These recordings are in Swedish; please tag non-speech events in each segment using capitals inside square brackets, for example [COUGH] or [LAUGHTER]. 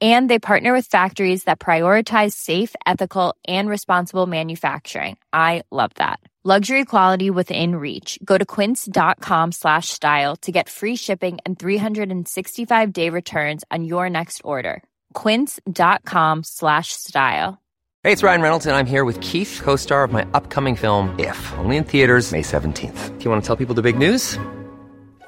And they partner with factories that prioritize safe, ethical, and responsible manufacturing. I love that. Luxury quality within reach. Go to quince.com slash style to get free shipping and 365 day returns on your next order. Quince.com slash style. Hey, it's Ryan Reynolds, and I'm here with Keith, co star of my upcoming film, If, only in theaters, May 17th. Do you want to tell people the big news?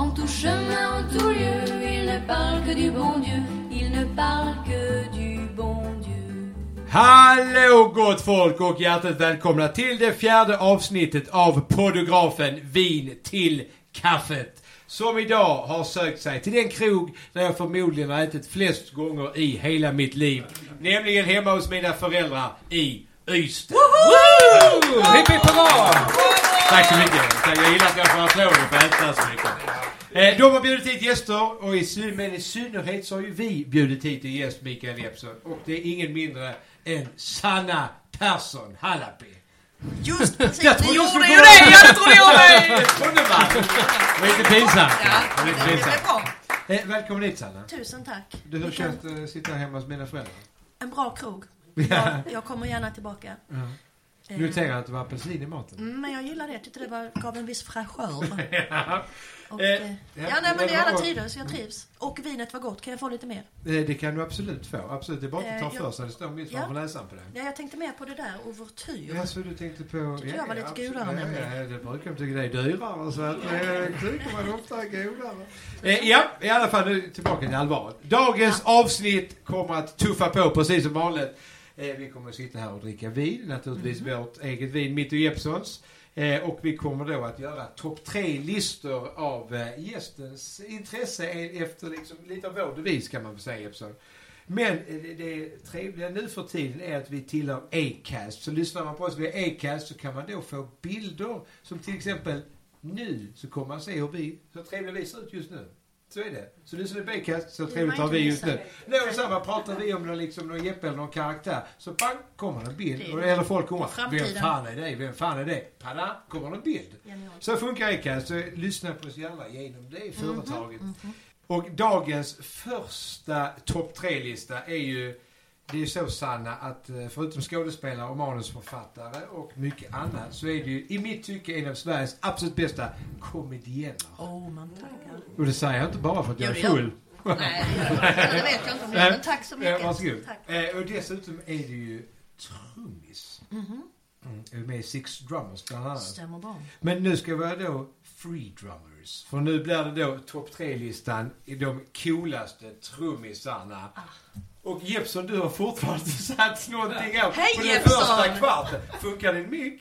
En tout chemin, en tout lieu, il ne parle que du bon Dieu. Il ne parle que du bon Dieu. Hallå gott folk och hjärtligt välkomna till det fjärde avsnittet av poddografen Vin till kaffet. Som idag har sökt sig till den krog där jag förmodligen har ätit flest gånger i hela mitt liv. Nämligen hemma hos mina föräldrar i Ystad. Woo! Hipp hipp hurra! Tack så mycket. Jag gillar att jag får applåder för att äta så mycket. Eh, De har bjudit hit gäster och i, sy- men i synnerhet så har ju vi bjudit hit en gäst, Mikael Jeppsson. Och det är ingen mindre än Sanna Persson Hallapi. Just precis, Jag ni gjorde ju det! Jag trodde jag! [LAUGHS] Det. Det var lite pinsamt. Ja, Det det lite pinsamt. bra. Eh, välkommen hit Sanna. Tusen tack. Du, hur känns det att sitta hemma hos mina föräldrar? En bra krog. Ja. Jag, jag kommer gärna tillbaka. Eh, Nu tänker jag att det var apelsin i maten. mm, Men jag gillar det. Jag tyckte det var, gav en viss fräschör. [LAUGHS] Ja. Och, Eh, eh, ja, ja, nej, men det är alla tider så jag trivs. Och vinet var gott. Kan jag få lite mer? Eh, Det kan du absolut få. Absolut. Det är bara att Eh, ta jag- för sig. Det står Ja. framför näsan på det. Ja, jag tänkte mer på det där ouvertyr. Ja, så du tänkte på... Tyckte jag var lite absolut. godare ja, nämligen. ja, det brukar de tycka det är dyrare så att det tycker man ofta är godare. Eh, ja, i alla fall nu tillbaka till allvaret. Dagens avsnitt kommer att tuffa på precis som vanligt. Eh, vi kommer att sitta här och dricka vin, naturligtvis Mhm. vårt eget vin, mitt och Jeppssons. Eh, och vi kommer då att göra topp tre listor av eh, gästens intresse eh, efter liksom, lite av vår devis kan man väl säga Jeppsson. Men det, det trevliga nu för tiden är att vi tillhör Acast. Så lyssnar man på oss via Acast så kan man då få bilder som till exempel nu så kommer man se hur vi, så trevliga vi ser ut just nu. Så är det. Så lyssnar du på så trevligt har vi just nu. Någon samma pratar vi om någon, liksom, någon Jeppe eller någon karaktär. Så bang, kommer en bild. Det eller folk kommer. Vem fan är det? Vem fan är det? Pada, kommer en bild. Så funkar Acast. Så lyssna på oss gärna genom det Mhm, företaget. Och dagens första topp tre-lista är ju det är ju så Sanna att eh, förutom skådespelare och manusförfattare och mycket annat så är det ju i mitt tycke en av Sveriges absolut bästa komediener. Oh, man tackar. Och det säger jag inte bara för att jag är det full. Nej, det det vet jag inte om gör, men [LAUGHS] tack så mycket. Varsågod. Tack. Eh, och dessutom är det ju trummis. Mm. Är med i Six Drummers bland annat. Stämmer bra. Men nu ska vi då Free Drummers. För nu blir det då topp tre-listan i de coolaste trummisarna. Ah. Och Jeppsson, du har fortfarande inte [LAUGHS] satt någonting av Hej, på den första kvarten. Funkar din mick?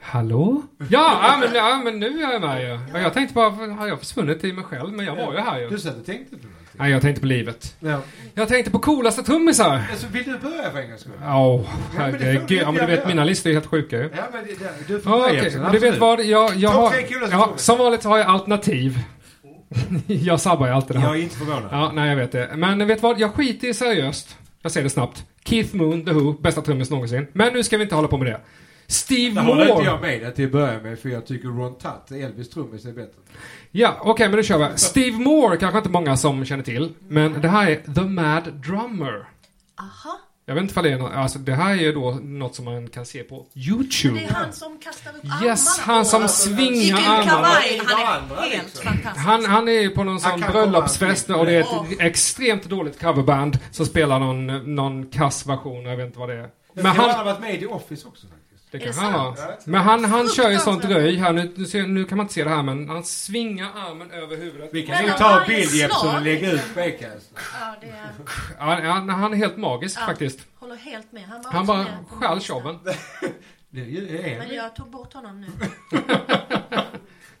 Hallå? Ja, ja, men, ja, men nu är jag med ju. Ja, jag tänkte bara, har jag försvunnit i mig själv? Men jag var ju här Du ju. satt och tänkte på någonting. Nej, jag tänkte på livet. Ja. Jag tänkte på coolaste trummisar. Alltså, vill du börja för en gångs skull? Det får herregud. du Ja, men du vet, mina listor är helt sjuka ju. Ja, men det, det, du får Ja, börja. Jeppsson, Men du vet vad? Jag, jag har... Ja, som vanligt har jag alternativ. [LAUGHS] jag sabbar ju alltid det här. Jag är inte förvånad. Ja, nej jag vet det. Men vet vad? Jag skiter i seriöst. Jag säger det snabbt. Keith Moon, The Who, bästa trummis någonsin. Men nu ska vi inte hålla på med det. Steve Det håller inte jag Moore. med dig till att börja med för jag tycker Ron Tutt, Elvis trummis, är bättre. Ja, okej, men nu kör vi. Steve Moore kanske inte många som känner till. Men det här är The Mad Drummer. Aha. Jag vet inte ifall det är något, alltså det här är ju då något som man kan se på YouTube. Det är han som kastar upp armarna. Yes, han som på- svingar armarna. Han är helt liksom. fantastisk. Han, han är på någon sån bröllopsfest och det är ett extremt dåligt coverband som spelar någon, någon kass version, jag vet inte vad det är. Men Men han har varit med i The Office också. Det kan det han vara. Men han, han kör ju sånt röj här. Nu, nu, ser, nu kan man inte se det här men han svingar armen över huvudet. Vi kan Men ju ta en bild Jeppsson och slag- lägga ut på Acast. Ja, det är... Ja, ja, han är helt magisk Ja. faktiskt. Håller helt med. Han, var Han också bara med på min stjäl showen. [LAUGHS] Det är ju- är Men jag tog bort honom nu. [LAUGHS]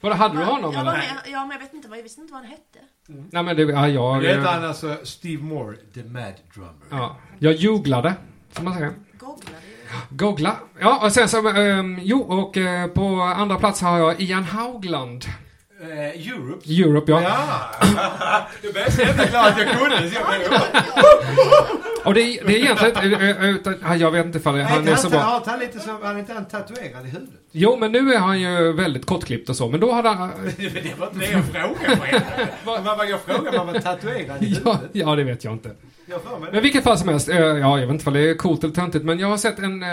Vadå, hade du honom jag var eller? med, ja, men jag vet inte vad, jag visste inte vad han hette. Nej men det, ja, jag... Nu heter han alltså Steve Moore, the Mad Drummer. Ja, jag googlade, som man säger. Googlade. Googla. Ja, och sen så, um, jo, och uh, på andra plats har jag Ian Haugland. Eh, Europe. Europe, ja. Ja! Så jävla glad att jag kunde. så jag blev- Och det, är- det är egentligen, eh, eh, utan, ja, jag vet inte ifall Nej, han är så han, bra. han, han, lite han inte han tatuerad i huvudet? Jo, men nu är han ju väldigt kortklippt och så, men då hade han... [LAUGHS] det var inte det jag frågade. Vad var jag frågade om han var tatuerad i Ja, huvudet? ja, det vet jag inte. Jag har Men vilket fall som helst, eh, ja, jag vet inte om det är coolt eller töntigt, men jag har sett en, eh,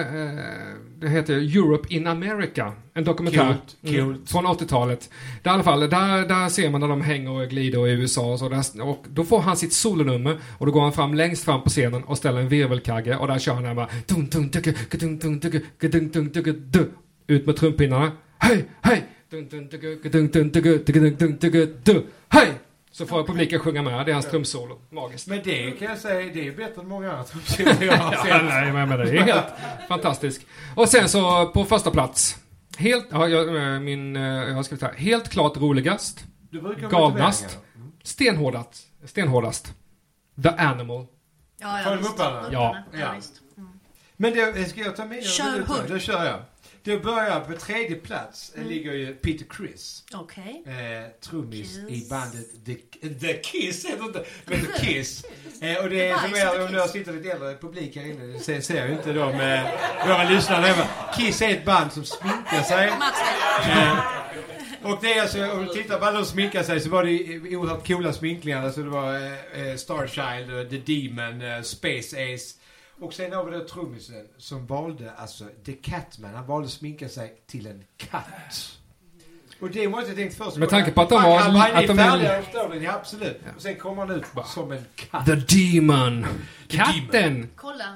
det heter Europe in America, en dokumentär mm, coolt. från 80-talet. Där, i alla fall, där, där ser man när de hänger och glider i USA och så, där, och då får han sitt solonummer och då går han fram längst fram på scenen och ställer en virvelkagge och där kör han den bara tung, tung, tucke, tung, tung, tucke, tung, tung, tucke, du. Ut med trumpinnarna. Hej, hej! Du. Hej! Så får publiken sjunga med, det är hans trumsolo. Magiskt. Men det kan jag säga, det är bättre än många andra trumsoloer jag har Ja, sett. nej, men, men det är helt fantastiskt. Och sen så på första plats. Helt, ja, jag, eh, min, eh, jag ska ta, helt klart roligast. Galnast. motiveringar. Stenhårdast. Stenhårdast. The Animal. Ja, Får ja, visst. upp alla? Ja. Ja, Ja. Mm. Men det, ska jag ta mina Kör hårt. Då kör jag. Då börjar på tredje plats. Mm. ligger ju Peter Criss. Okej. Eh, trummis i bandet The, The Kiss, heter inte, men The [LAUGHS] Kiss. Eh, och det är som the om jag Kiss. sitter lite äldre publik här inne, det ser, ser ju inte de eh, våra lyssnare hemma. Kiss är ett band som sminkar sig. Eh, och det är alltså, om du tittar på alla de sminkar sig så var det oerhört coola sminkningar. Alltså det var eh, eh, Starchild, eh, The Demon, eh, Space Ace. Och sen har vi då trummisen som valde alltså The Catman. Han valde att sminka sig till en katt. Och det måste jag tänkt först Med tanke på att de var- Han, är ni? Ja, absolut. Och sen kommer han ut som en katt. The Demon. Katten.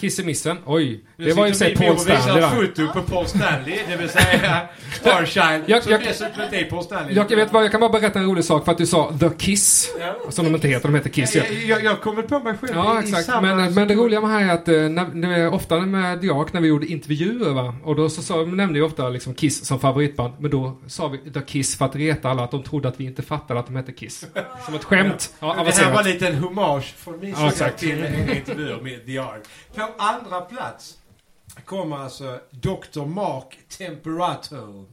Kissemissen. Oj. Det var ju min Paul Stanley där. foto på Paul Stanley, det vill säga Starchild. [LAUGHS] Jag- som jag- dessutom inte är Paul Stanley. Jag, jag vet vad, jag kan bara berätta en rolig sak för att du sa The Kiss. Ja. Som de inte heter, de heter Kiss. Jag, jag, jag kommer på mig själv Ja, i exakt. samma... Men, men det roliga med det här är att eh, när, när, ofta med Diak, när vi gjorde intervjuer va, och då så sa, nämnde vi ofta liksom Kiss som favoritband, men då sa vi The Kiss för att reta alla att de trodde att vi inte fattade att de hette Kiss. Som ett skämt. Ja, det här var lite en hommage från min Ja, sida till intervju med The Art. På andra plats kommer alltså Dr. Mark Temperato.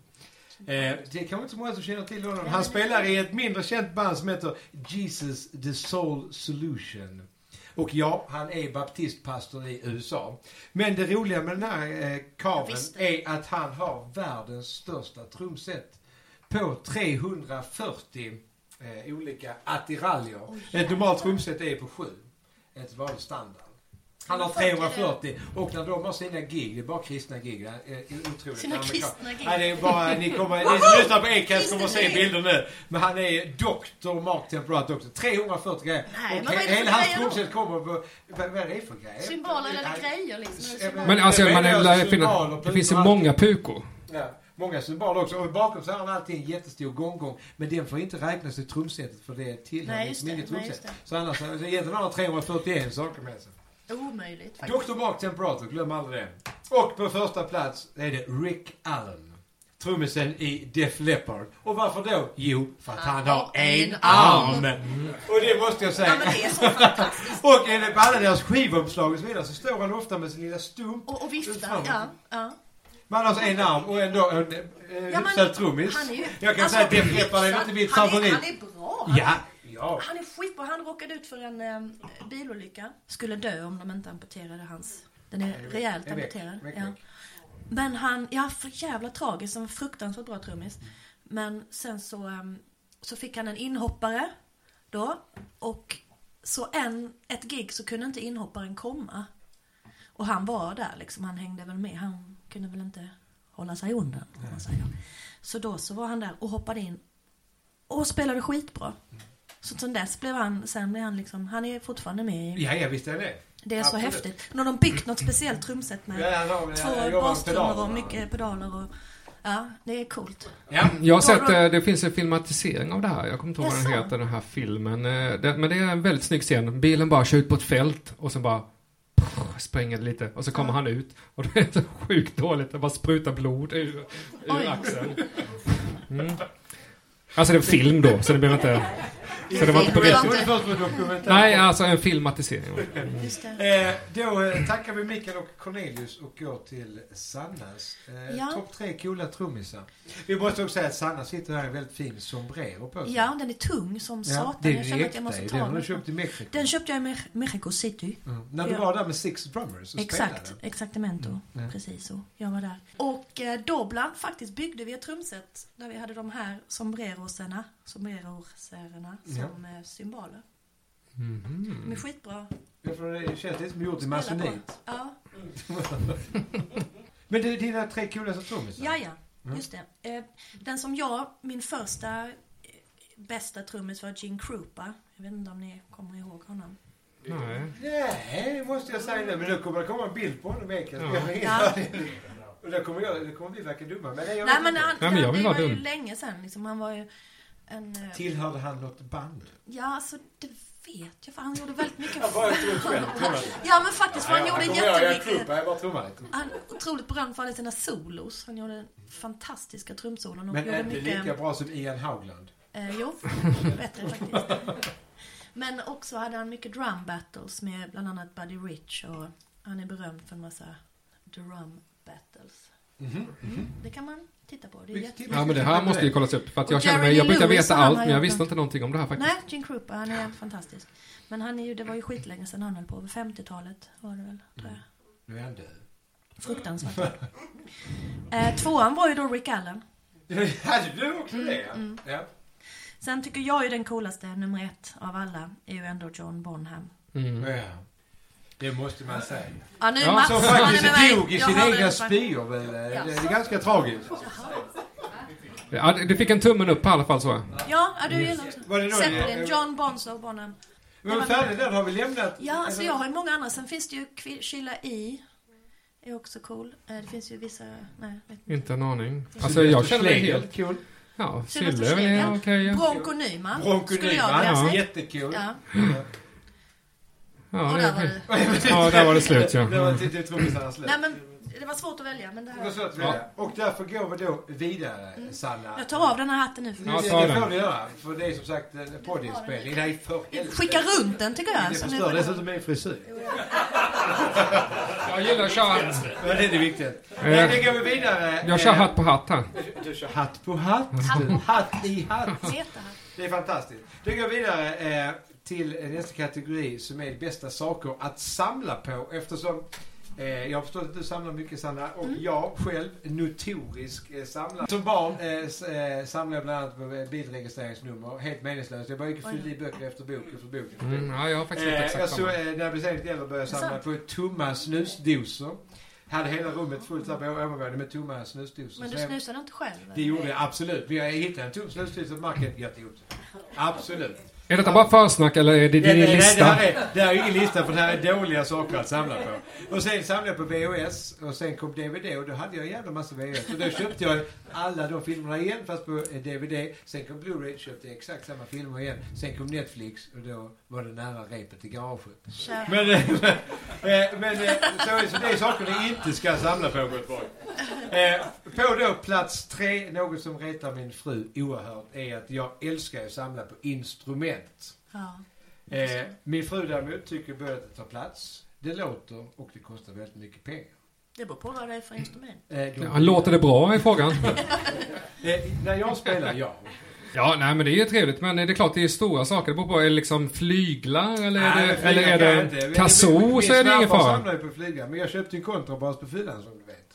Eh, det är kanske inte så många som känner till honom. Han spelar i ett mindre känt band som heter Jesus the Soul Solution. Och ja, han är baptistpastor i USA. Men det roliga med den här eh, visste. är att han har världens största trumset. På 340 eh, olika attiraljer. Ett normalt trumset är på 7. Ett vanligt standard. Han har 340 och när de har sina gig, det är bara kristna gig. Det är otroligt. Sina kristna gig. Ja, det är bara, ni, kommer, ni som lyssnar på Acast kommer att se bilder nu. Men han är Dr. Mark Temperat också. 340 grejer. Nej, och för hela hans trumset kommer på, vad, vad är det för grejer? Symboler eller grejer liksom. Men alltså, man är, finna, det finns ju många pukor. Ja, många symboler också. Och bakom så har han alltid en jättestor gonggong. Men den får inte räknas i trumsetet för det tillhör liksom inget trumset. Så annars, egentligen har han 341 saker med sig. Omöjligt faktiskt. Dr. Mark Temperator, glöm aldrig det. Och på första plats är det Rick Allen. Trummisen i Def Leppard. Och varför då? Jo, för att han har en arm. Och det måste jag säga. Ja, det är så fantastiskt. [LAUGHS] Och enligt alla deras skivomslag och så vidare så står han ofta med sin lilla stump. Och, och viftar, ja. ja. Man har alltså en arm och ändå en eh, Ja, men hyfsad trummis. han är ju- Jag kan alltså, säga att Def Leppard är hyfsad. inte mitt han favorit. Är, han är bra. Han Ja, ja. Han är skitbra. Han råkade ut för en eh, bilolycka. Skulle dö om de inte amputerade hans... Den är rejält amputerad. Ja. Men han, ja för jävla tragiskt. En fruktansvärt bra trummis. Men sen så, ehm, så fick han en inhoppare då. Och så en, ett gig så kunde inte inhopparen komma. Och han var där liksom. Han hängde väl med. Han kunde väl inte hålla sig undan. om man säger. Så då så var han där och hoppade in. Och spelade skitbra. Så sen dess blev han, sen blev han liksom, han är fortfarande med i, Ja, ja, visst är det. Det är så Absolut. häftigt. Nu har de byggt något speciellt trumset med Ja, har- två bastrummor och mycket pedaler och... Ja, det är coolt. Ja. Jag har Då- sett, då- eh, det finns en filmatisering av det här. Jag kommer inte ihåg vad den heter, den här filmen. Eh, det- Men det är en väldigt snygg scen. Bilen bara kör ut på ett fält och sen bara spränger det lite. Och så kommer han ut och det är så sjukt dåligt. Det bara sprutar blod ur, ur axeln. Mm. Alltså det är film då, så det behöver inte... Så det var inte på riktigt. trodde först på dokumentär. Nej, alltså en filmatisering. Just det. Eh, då eh, tackar vi Mikael och Cornelius och går till Sannas eh, Ja. topp tre coola trummisar. Vi måste också säga att Sanna sitter här i en väldigt fin sombrero på sig. Ja, den är tung som Ja, satan. det är jag känner att jag måste Den ta har du den. köpt i Mexiko. Den köpte jag i Me- Mexico City. Mm. När du Ja. var där med Six Drummers och Exakt, spelade. exaktemento. Mm. Precis så. Jag var där. Och eh, då bland faktiskt byggde vi ett trumset där vi hade de här sombrerosarna, sombrerosärerna som eh, cymbaler. Mhm. De är skitbra. Jag tror det känns lite som gjort i masonit. Ja, [LAUGHS] Men du, dina tre coolaste trummisar? ja, ja. Just det. Eh, den som jag, min första eh, bästa trummis var Gene Krupa. Jag vet inte om ni kommer ihåg honom. Nej. Nej, det måste jag säga nu. Men nu kommer det komma en bild på honom. Ja. Ja. Och då kommer, jag, det kommer vi verka dumma. Men nej, jag Nej men inte. han, Nej, men jag vill det vara var ju dum. länge sedan liksom. Han var ju en... eh, Tillhörde han något band? Ja, alltså det vet jag för han gjorde väldigt mycket... [LAUGHS] Jag bara själv. Ja men faktiskt, för han gjorde jättemycket... Jag bara trummar lite. Han är otroligt berömd för alla sina solos. Han gjorde fantastiska trumsolon Men är det mycket... lika bra som Ian Haugland? Eh, jo, bättre faktiskt. Men också hade han mycket drum battles med bland annat Buddy Rich och han är berömd för en massa drum battles. Mhm. Mm, det kan man titta på. Det är jätte... Ja, men det här måste ju kollas upp. För att jag känner mig, jag brukar veta allt, men jag visste inte någonting om det här faktiskt. Nej, Gene Krupa, han är fantastisk. Men han är ju, det var ju skitlänge sedan han höll på. 50-talet var det väl, tror jag. Nu är han död. Fruktansvärt. eh, tvåan var ju då Rick Allen. Hade du också det? Mm, Ja. Sen tycker jag ju den coolaste, nummer ett av alla, är ju ändå John Bonham. Mm. ja. Det måste man säga. Ja, nu Ja, Som faktiskt dog i sina egna spyor väl. Det är ganska tragiskt. Ja, du fick en tummen upp i alla fall så. Ja, ja, du gillar också. Zeppelin, John Bonzo Bonham. Men färdig den har vi lämnat. Ja, alltså jag har ju många andra. Sen finns det ju Sheila E. Är också cool. Eh, Det finns ju vissa, nej, vet inte. Inte en aning. Alltså jag känner mig helt... Cool. Ja, Sylvester Sille är okej. Bronco Nyman. Bronco Nyman, jättekul. Ja, Ja, och det där är var du. Ja, där var det slut ja. Det var till, till trummisarnas slut. Nej men, det var svårt att välja men det Det var här. så att välja. Och därför går vi då vidare, Sanna. Jag tar av den här hatten nu. För Ja, det, ta det får du göra, för det är som sagt en poddinspelning. Nej, för helvete. Skicka runt den tycker jag. Det förstör dessutom min frisyr. [LAUGHS] Jag gillar att köra... Men det är det viktiga. Eh, Men det går vi vidare. Jag kör hatt på hatt här. Du kör hatt på hatt. Hatt i hatt. Heter han. Det är fantastiskt. Då går vi vidare eh, till nästa kategori som är bästa saker att samla på eftersom eh, jag har förstått att du samlar mycket Sanna och Mm. jag själv notorisk eh, samlare. Som barn eh, eh, samlade jag bland annat på eh, bilregistreringsnummer. Helt meningslöst. Jag bara gick och fyllde i böcker efter bok efter bok. Efter bok. Mm, ja, jag har faktiskt Eh, jag exakt så, samma. eh, när jag blev sen lite äldre började jag samla på tomma snusdosor. Hade hela rummet fullt där på övervåningen med tomma snusdosor. Men du jag- snusade inte själv? det gjorde jag absolut. Men jag hittade en tom snusdosa på marken. Jag tog den. Absolut. Är detta bara försnack eller är det din Det, det, det, lista? här är, det här är ingen lista för det här är dåliga saker att samla på. Och sen samlade jag på VHS och sen kom DVD och då hade jag en jävla massa VHS. Och då köpte jag alla de filmerna igen fast på eh, DVD. Sen kom Blu-ray, köpte jag exakt samma filmer igen. Sen kom Netflix och då var det nära repet i garaget. Men, eh, men, [LAUGHS] men eh, så, så det är saker ni inte ska samla på gott folk. Eh, på då plats tre, något som retar min fru oerhört, är att jag älskar att samla på instrument. Ja. Eh, min fru däremot tycker bödet tar plats. Det låter och det kostar väldigt mycket pengar. Det beror på vad det är för instrument. Eh, Ja, låter det bra i frågan? [LAUGHS] Eh, när jag spelar, ja. Ja, nej men det är ju trevligt. Men det är klart det är stora saker. Det beror på, är det liksom flyglar eller är Nej, det, men flyga eller är jag det min så är det ingen fara. samlar ju på flyga, men jag köpte en kontrabas på fyllan som du vet.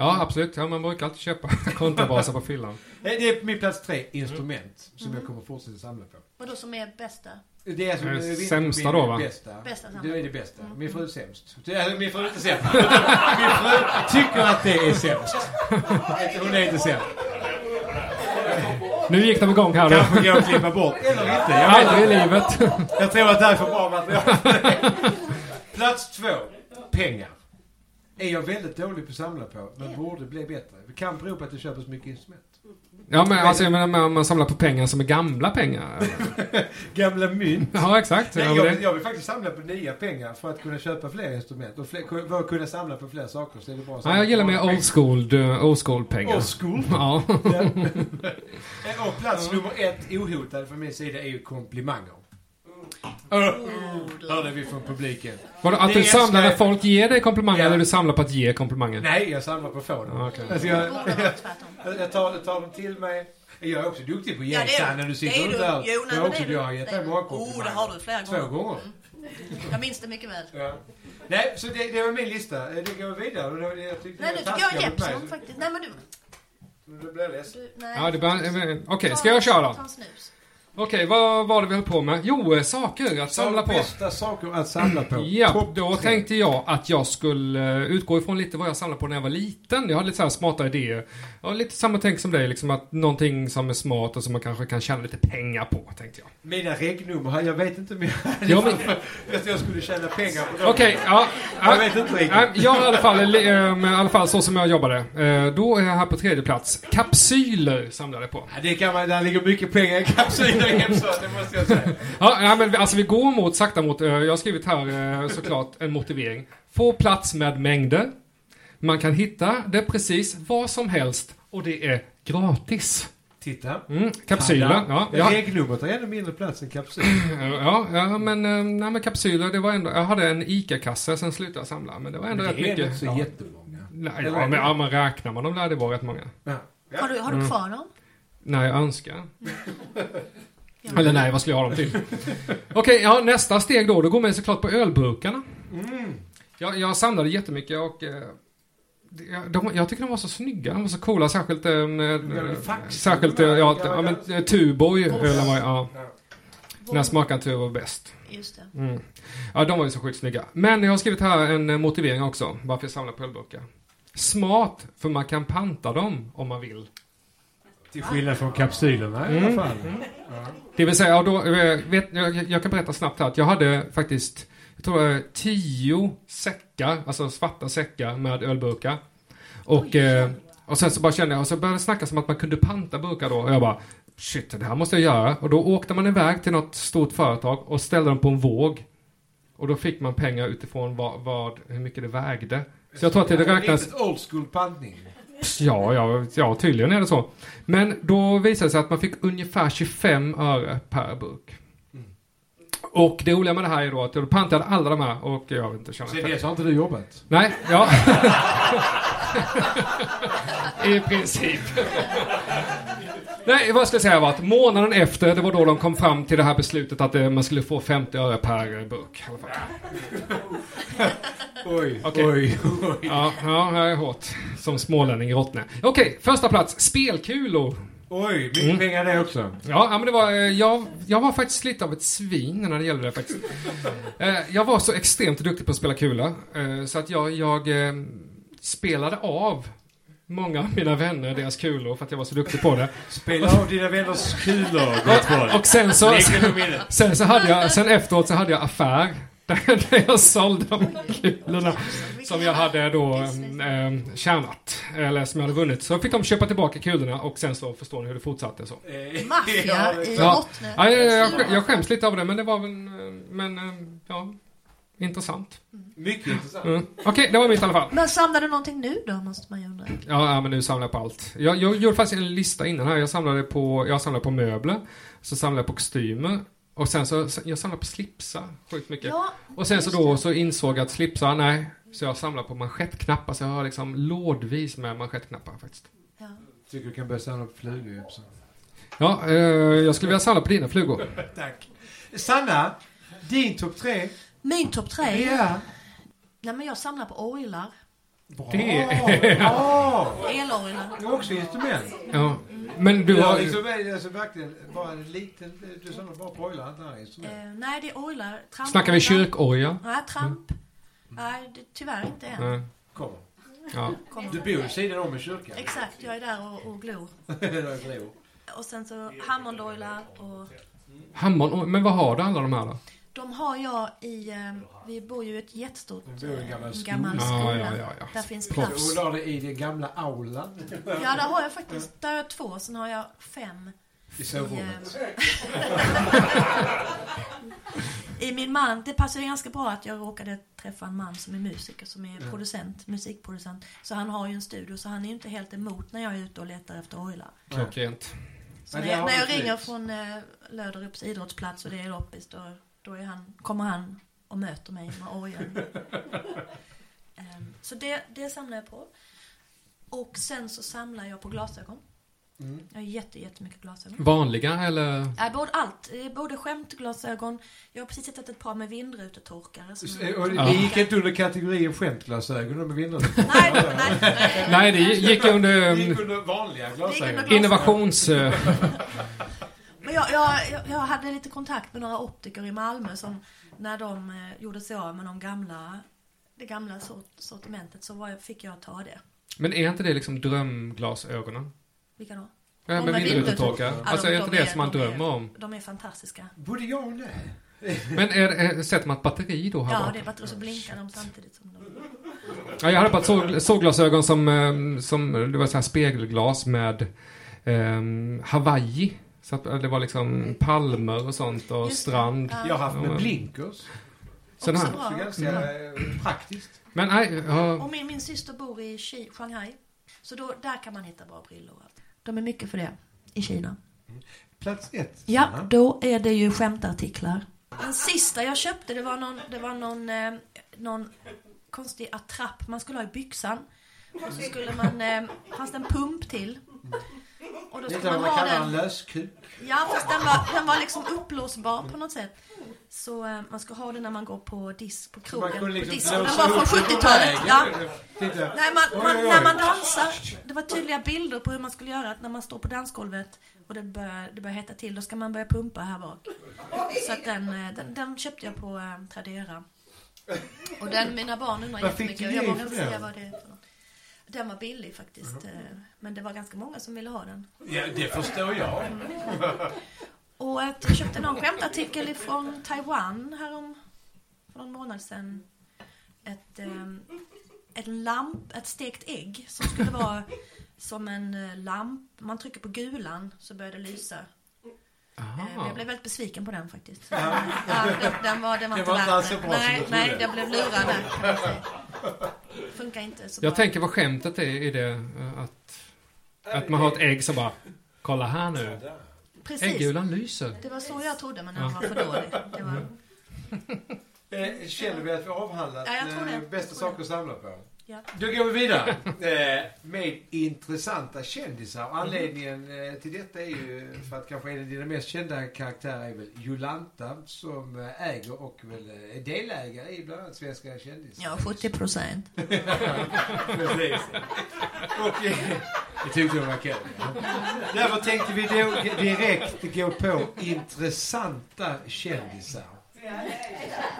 Ja, absolut. Ja, man brukar alltid köpa [LAUGHS] kontrabaser på fyllan. Det är min plats tre, instrument, som jag kommer fortsätta samla på. Vadå som är bästa? Det är som Eh, vinter- sämsta min då, va? Bästa. Bästa det är det bästa. Min fru är sämst. Det Min fru är inte sämst. [LAUGHS] Min fru tycker att det är sämst. Hon är inte sämst. Nu gick de igång här Kanske nu. går att klippa bort. Eller inte. Jag, Aldrig i livet. jag tror att det här är för bra material. Plats två. Pengar. Är jag väldigt dålig på att samla på, men borde bli bättre. Det kan bero på att jag köper så mycket instrument. Ja, men alltså jag menar man, man samlar på pengar som är gamla pengar. [LAUGHS] Gamla mynt. Ja, exakt. Nej, Ja, jag, vill, jag vill faktiskt samla på nya pengar för att kunna köpa fler instrument. Och fler, för att kunna samla på fler saker så är det bra Ja, jag gillar mer old school, eh, old school pengar. Old school. Ja. [LAUGHS] Och plats nummer ett, ohotad från min sida, är ju komplimanger. Oh, hörde vi från publiken. Att Det du är samlar när folk ger dig komplimanger Ja. eller du samlar på att ge komplimanger? Nej, jag samlar på att få dem. Ja, okej. Alltså, jag, Borde vara tvärtom. jag, jag, tar, jag tar dem till mig. Jag är också duktig på att ge Ja, det är Sanna, du. när du Det sitter är du. där. Jo, nej, jag, också, det är du. jag har gett Det är dig du. många Oh, komplimanger. det har du flera Två gånger. gånger. Jag minns det mycket väl. Ja. Nej, så det, det var min lista. Det går vidare. Det- Jag tyckte Nej, det nu var tycker jag taskiga mot mig, Jeppson så- faktiskt. Nej, men du... Nu blir jag ledsen. du nej. Ja, det bara, eh, Okej, ska jag köra? Ta en snus. Okej, vad var det vi höll på med? Jo, eh, saker att samla på. Bästa saker att samla på. Ja, då tänkte jag att jag skulle eh, utgå ifrån lite vad jag samlade på när jag var liten. Jag hade lite så här smarta idéer. Jag lite samma tänk som dig, liksom att någonting som är smart och som man kanske kan tjäna lite pengar på, tänkte jag. Mina regnummer, här, jag vet inte om jag Ja, men- [LAUGHS] att jag skulle tjäna pengar på dem. Okej, ja. Jag ja. vet inte riktigt. Nej, Jag i alla fall, eh, i alla fall så som jag jobbade. Då är jag här på tredje plats. Kapsyler samlade jag på. Ja, det kan man, där ligger mycket pengar i kapsyler det måste jag säga. Ja, men vi- alltså vi går mot, sakta mot, eh, jag har skrivit här eh, såklart en motivering. Få plats med mängder. Man kan hitta det precis vad som helst och det är gratis. Titta. Mm, kapsyler, ja. Ja, Regnumret har ännu mindre plats än kapsyl. [CLEARS THROAT] ja, ja men, eh, nej, men kapsyler, det var ändå, jag hade en ICA-kasse, sen slutade jag samla. Men det var ändå Men rätt det är mycket. inte så ja. jättemånga. Nej, ja, men, det? ja, men räknar man dem lär det vara rätt många. Ja. Har du, har Mm. du kvar dem? Nej, jag önskar. [LAUGHS] Eller nej, vad skulle jag ha dem till? [LAUGHS] Okej, ja, nästa steg då. Då går man ju såklart på ölburkarna. Mm. Jag, jag samlade jättemycket och eh, de, jag tycker de var så snygga. De var så coola. Särskilt, eh, eh, fax. särskilt eh, ja, Ja, ja, ja. men, eh, Tuborg. ölen var, ja, Ja. när smaken Tuborg var bäst. Just det. Mm. Ja, de var ju så sjukt snygga. Men jag har skrivit här en eh, motivering också. Varför jag samlar på ölburkar. Smart, för man kan panta dem om man vill. Till skillnad från kapsylerna i Mm. alla fall. Det vill säga, ja, då, eh, vet, jag, jag kan berätta snabbt här att jag hade faktiskt, jag tror tio säckar, alltså svarta säckar med ölburkar. Och, eh, och sen så bara kände jag, och så började det snackas om att man kunde panta burkar då. Och jag bara, shit, det här måste jag göra. Och då åkte man iväg till något stort företag och ställde dem på en våg. Och då fick man pengar utifrån vad, vad, hur mycket det vägde. Så jag tror att det räknas... Riktigt old school pantning. Ja, ja, ja, tydligen är det så. Men då visade det sig att man fick ungefär 25 öre per burk. Och det roliga med det här är då att jag pantade alla de här och jag vet inte, Sen tjänade dess har inte du jobbat. Nej, ja. [LAUGHS] [LAUGHS] I princip. [LAUGHS] Nej, vad ska jag säga var att månaden efter, det var då de kom fram till det här beslutet att eh, man skulle få 50 öre per burk. I alla fall. [LAUGHS] Oj, Okej. oj, oj. Ja, ja, jag är hårt. Som smålänning i Rottne. Okej, första plats. Spelkulor. Oj, mycket Mm. pengar det också. Ja, men det var, eh, jag, jag var faktiskt lite av ett svin när det gällde det faktiskt. [LAUGHS] Eh, Jag var så extremt duktig på att spela kula, så att jag, jag spelade av många av mina vänner deras kulor för att jag var så duktig på det. Spela av dina vänners kulor, gott folk. Och sen så, minnet. sen så hade jag, sen efteråt så hade jag affär. [LAUGHS] Där jag sålde de kulorna som jag hade då eh, tjänat, eller som jag hade vunnit. Så fick de köpa tillbaka kulorna och sen så förstår ni hur det fortsatte så. Eh, [LAUGHS] Maffia [LAUGHS] ja, i Ja. Ja, jag, jag, jag skäms lite av det, men det var väl, men, eh, ja, intressant. Mycket intressant. Mm. Okej, det var mitt i alla fall. Men samlar du någonting nu då, måste man ju undra. Ja, ja, men nu samlar jag på allt. Jag, jag gjorde faktiskt en lista innan här. Jag samlade på, jag samlade på möbler, så samlade jag på kostymer, och sen så, jag samlade på slipsar, sjukt mycket. Ja, och sen så då det. så insåg jag att slipsar, nej, så jag samlar på manschettknappar, så jag har liksom lådvis med manschettknappar faktiskt. Ja. Tycker du kan börja samla på flugor, Jeppsson. Ja, eh, jag skulle vilja samla på dina flugor. [LAUGHS] Tack. Sanna, din topp tre. Min topp tre? Ja. Nej men jag samlar på. Det Bra! [LAUGHS] Eloilar. Det är också instrument. Ja, men du har liksom alltså, verkligen bara en liten... Du samlar bara på oilar, inte andra instrument. Eh, nej, det är oilar. Tramp Snackar vi kyrkorga? Nej, tramp. Nej, det, tyvärr inte än. Nej. Kommer. Ja. Kommer. Du bor i sidan om i kyrkan. Exakt, jag är där och, och glor. [LAUGHS] Det. Och sen så Hammondoilar och... Hammond, men vad har du alla de här då? De har jag i, eh, vi bor ju i ett jättestort gammal eh, skola. gammal Ja, skola. ja, ja, ja. Där finns plats. Hon har det i den gamla aulan Ja, där har jag faktiskt, där har jag två, sen har jag fem i i, sovrummet. eh, [LAUGHS] I min man, det passar ju ganska bra att jag råkade träffa en man som är musiker, som är producent, musikproducent. Så han har ju en studio, så han är ju inte helt emot när jag är ute och letar efter orglar. Klockrent. Så när jag, när jag ringer från eh, Löderups idrottsplats och det är loppis, då, då är han, kommer han och möter mig med orgeln. [LAUGHS] Ehm, så det, det samlar jag på. Och sen så samlar jag på glasögon. Mm. Jag har jätte, jättemycket glasögon. Vanliga eller? Ja, både allt. Både skämtglasögon. Jag har precis hittat ett par med vindrutetorkare. Som Och det gick inte under kategorin skämtglasögon med vindarna? Nej, nej, nej. Nej, det gick under Det gick um, under vanliga gick glasögon. under- innovations... [LAUGHS] Men jag, jag, jag- hade lite kontakt med några optiker i Malmö som när de eh, gjorde sig av med de gamla, det gamla sort, sortimentet så var, jag- fick jag ta det. Men är inte det liksom drömglasögonen? Vilka då? Ja, De med vindrutetorkar. vindrutor. Alltså Ja, är de- inte de det som man de drömmer om? De är fantastiska. Både jag nej. Men är, är, sätter man ett batteri då här Ja, bak? det är bara och så blinkar de samtidigt som de... Ja, jag hade bara sol, solglasögon som, eh, som, det var så här spegelglas med um, Hawaii. Så att det var liksom palmer och sånt och Just strand. Ja. Jag har haft med men- blinkers. Sån Också här. bra. Så ganska eh, praktiskt. Men nej, ja, Och min, min syster bor i Ki- Shanghai. Så då, där kan man hitta bra brillor och allt. De är mycket för det. I Kina. Plats ett. Ja, Sanna. då är det ju skämtartiklar. Den sista jag köpte, det var någon, det var någon, eh, någon konstig attrapp man skulle ha i byxan. Och så skulle man, eh, fanns det en pump till. Och då Det är skulle man man ha kallar en den. löskuk. Ja, fast den var, den var liksom uppblåsbar på något sätt. Så eh, man ska ha den när man går på disk på krogen. på liksom disk. Den var från upp den på 70-talet. vägen. Ja. Nej, man, man, oj, oj. när man dansar, det var tydliga bilder på hur man skulle göra när man står på dansgolvet och det börjar, det börjar hetta till, då ska man börja pumpa här bak. Så att den, eh, den, den köpte jag på eh, Tradera. Och den, mina barn undrar jättemycket, jag vågar inte säga vad det är för något. Den var billig faktiskt, eh, men det var ganska många som ville ha den. Ja, det förstår jag. [LAUGHS] Och att jag köpte någon skämtartikel från Taiwan härom, för någon månad sedan. Ett, ehm, ett lamp, ett stekt ägg som skulle vara som en eh, lamp. Man trycker på gulan så börjar det lysa. Eh, men Jag blev väldigt besviken på den faktiskt. Ja, den, den var, den var Det inte var inte alls så bra som Nej, du trodde. nej, jag blev lurad där. Funkar inte så jag bra. tänker vad skämtet är i det eh, att, att man har ett ägg som bara, kolla här nu, Precis. äggulan lyser. Det var så jag trodde men den var för dålig. Det var, Känner vi att vi har avhandlat Ja, jag tror det. eh, bästa saker att samla på? Då går vi vidare [LAUGHS] eh, med intressanta kändisar. Anledningen eh, till detta är ju för att kanske en av dina mest kända karaktärer är väl Jolanta som eh, äger och väl eh, är delägare i bland annat Svenska kändisar. ja, 70 procent. [LAUGHS] Precis. Och eh, det tyckte jag var kul. Därför tänkte vi då direkt gå på intressanta kändisar.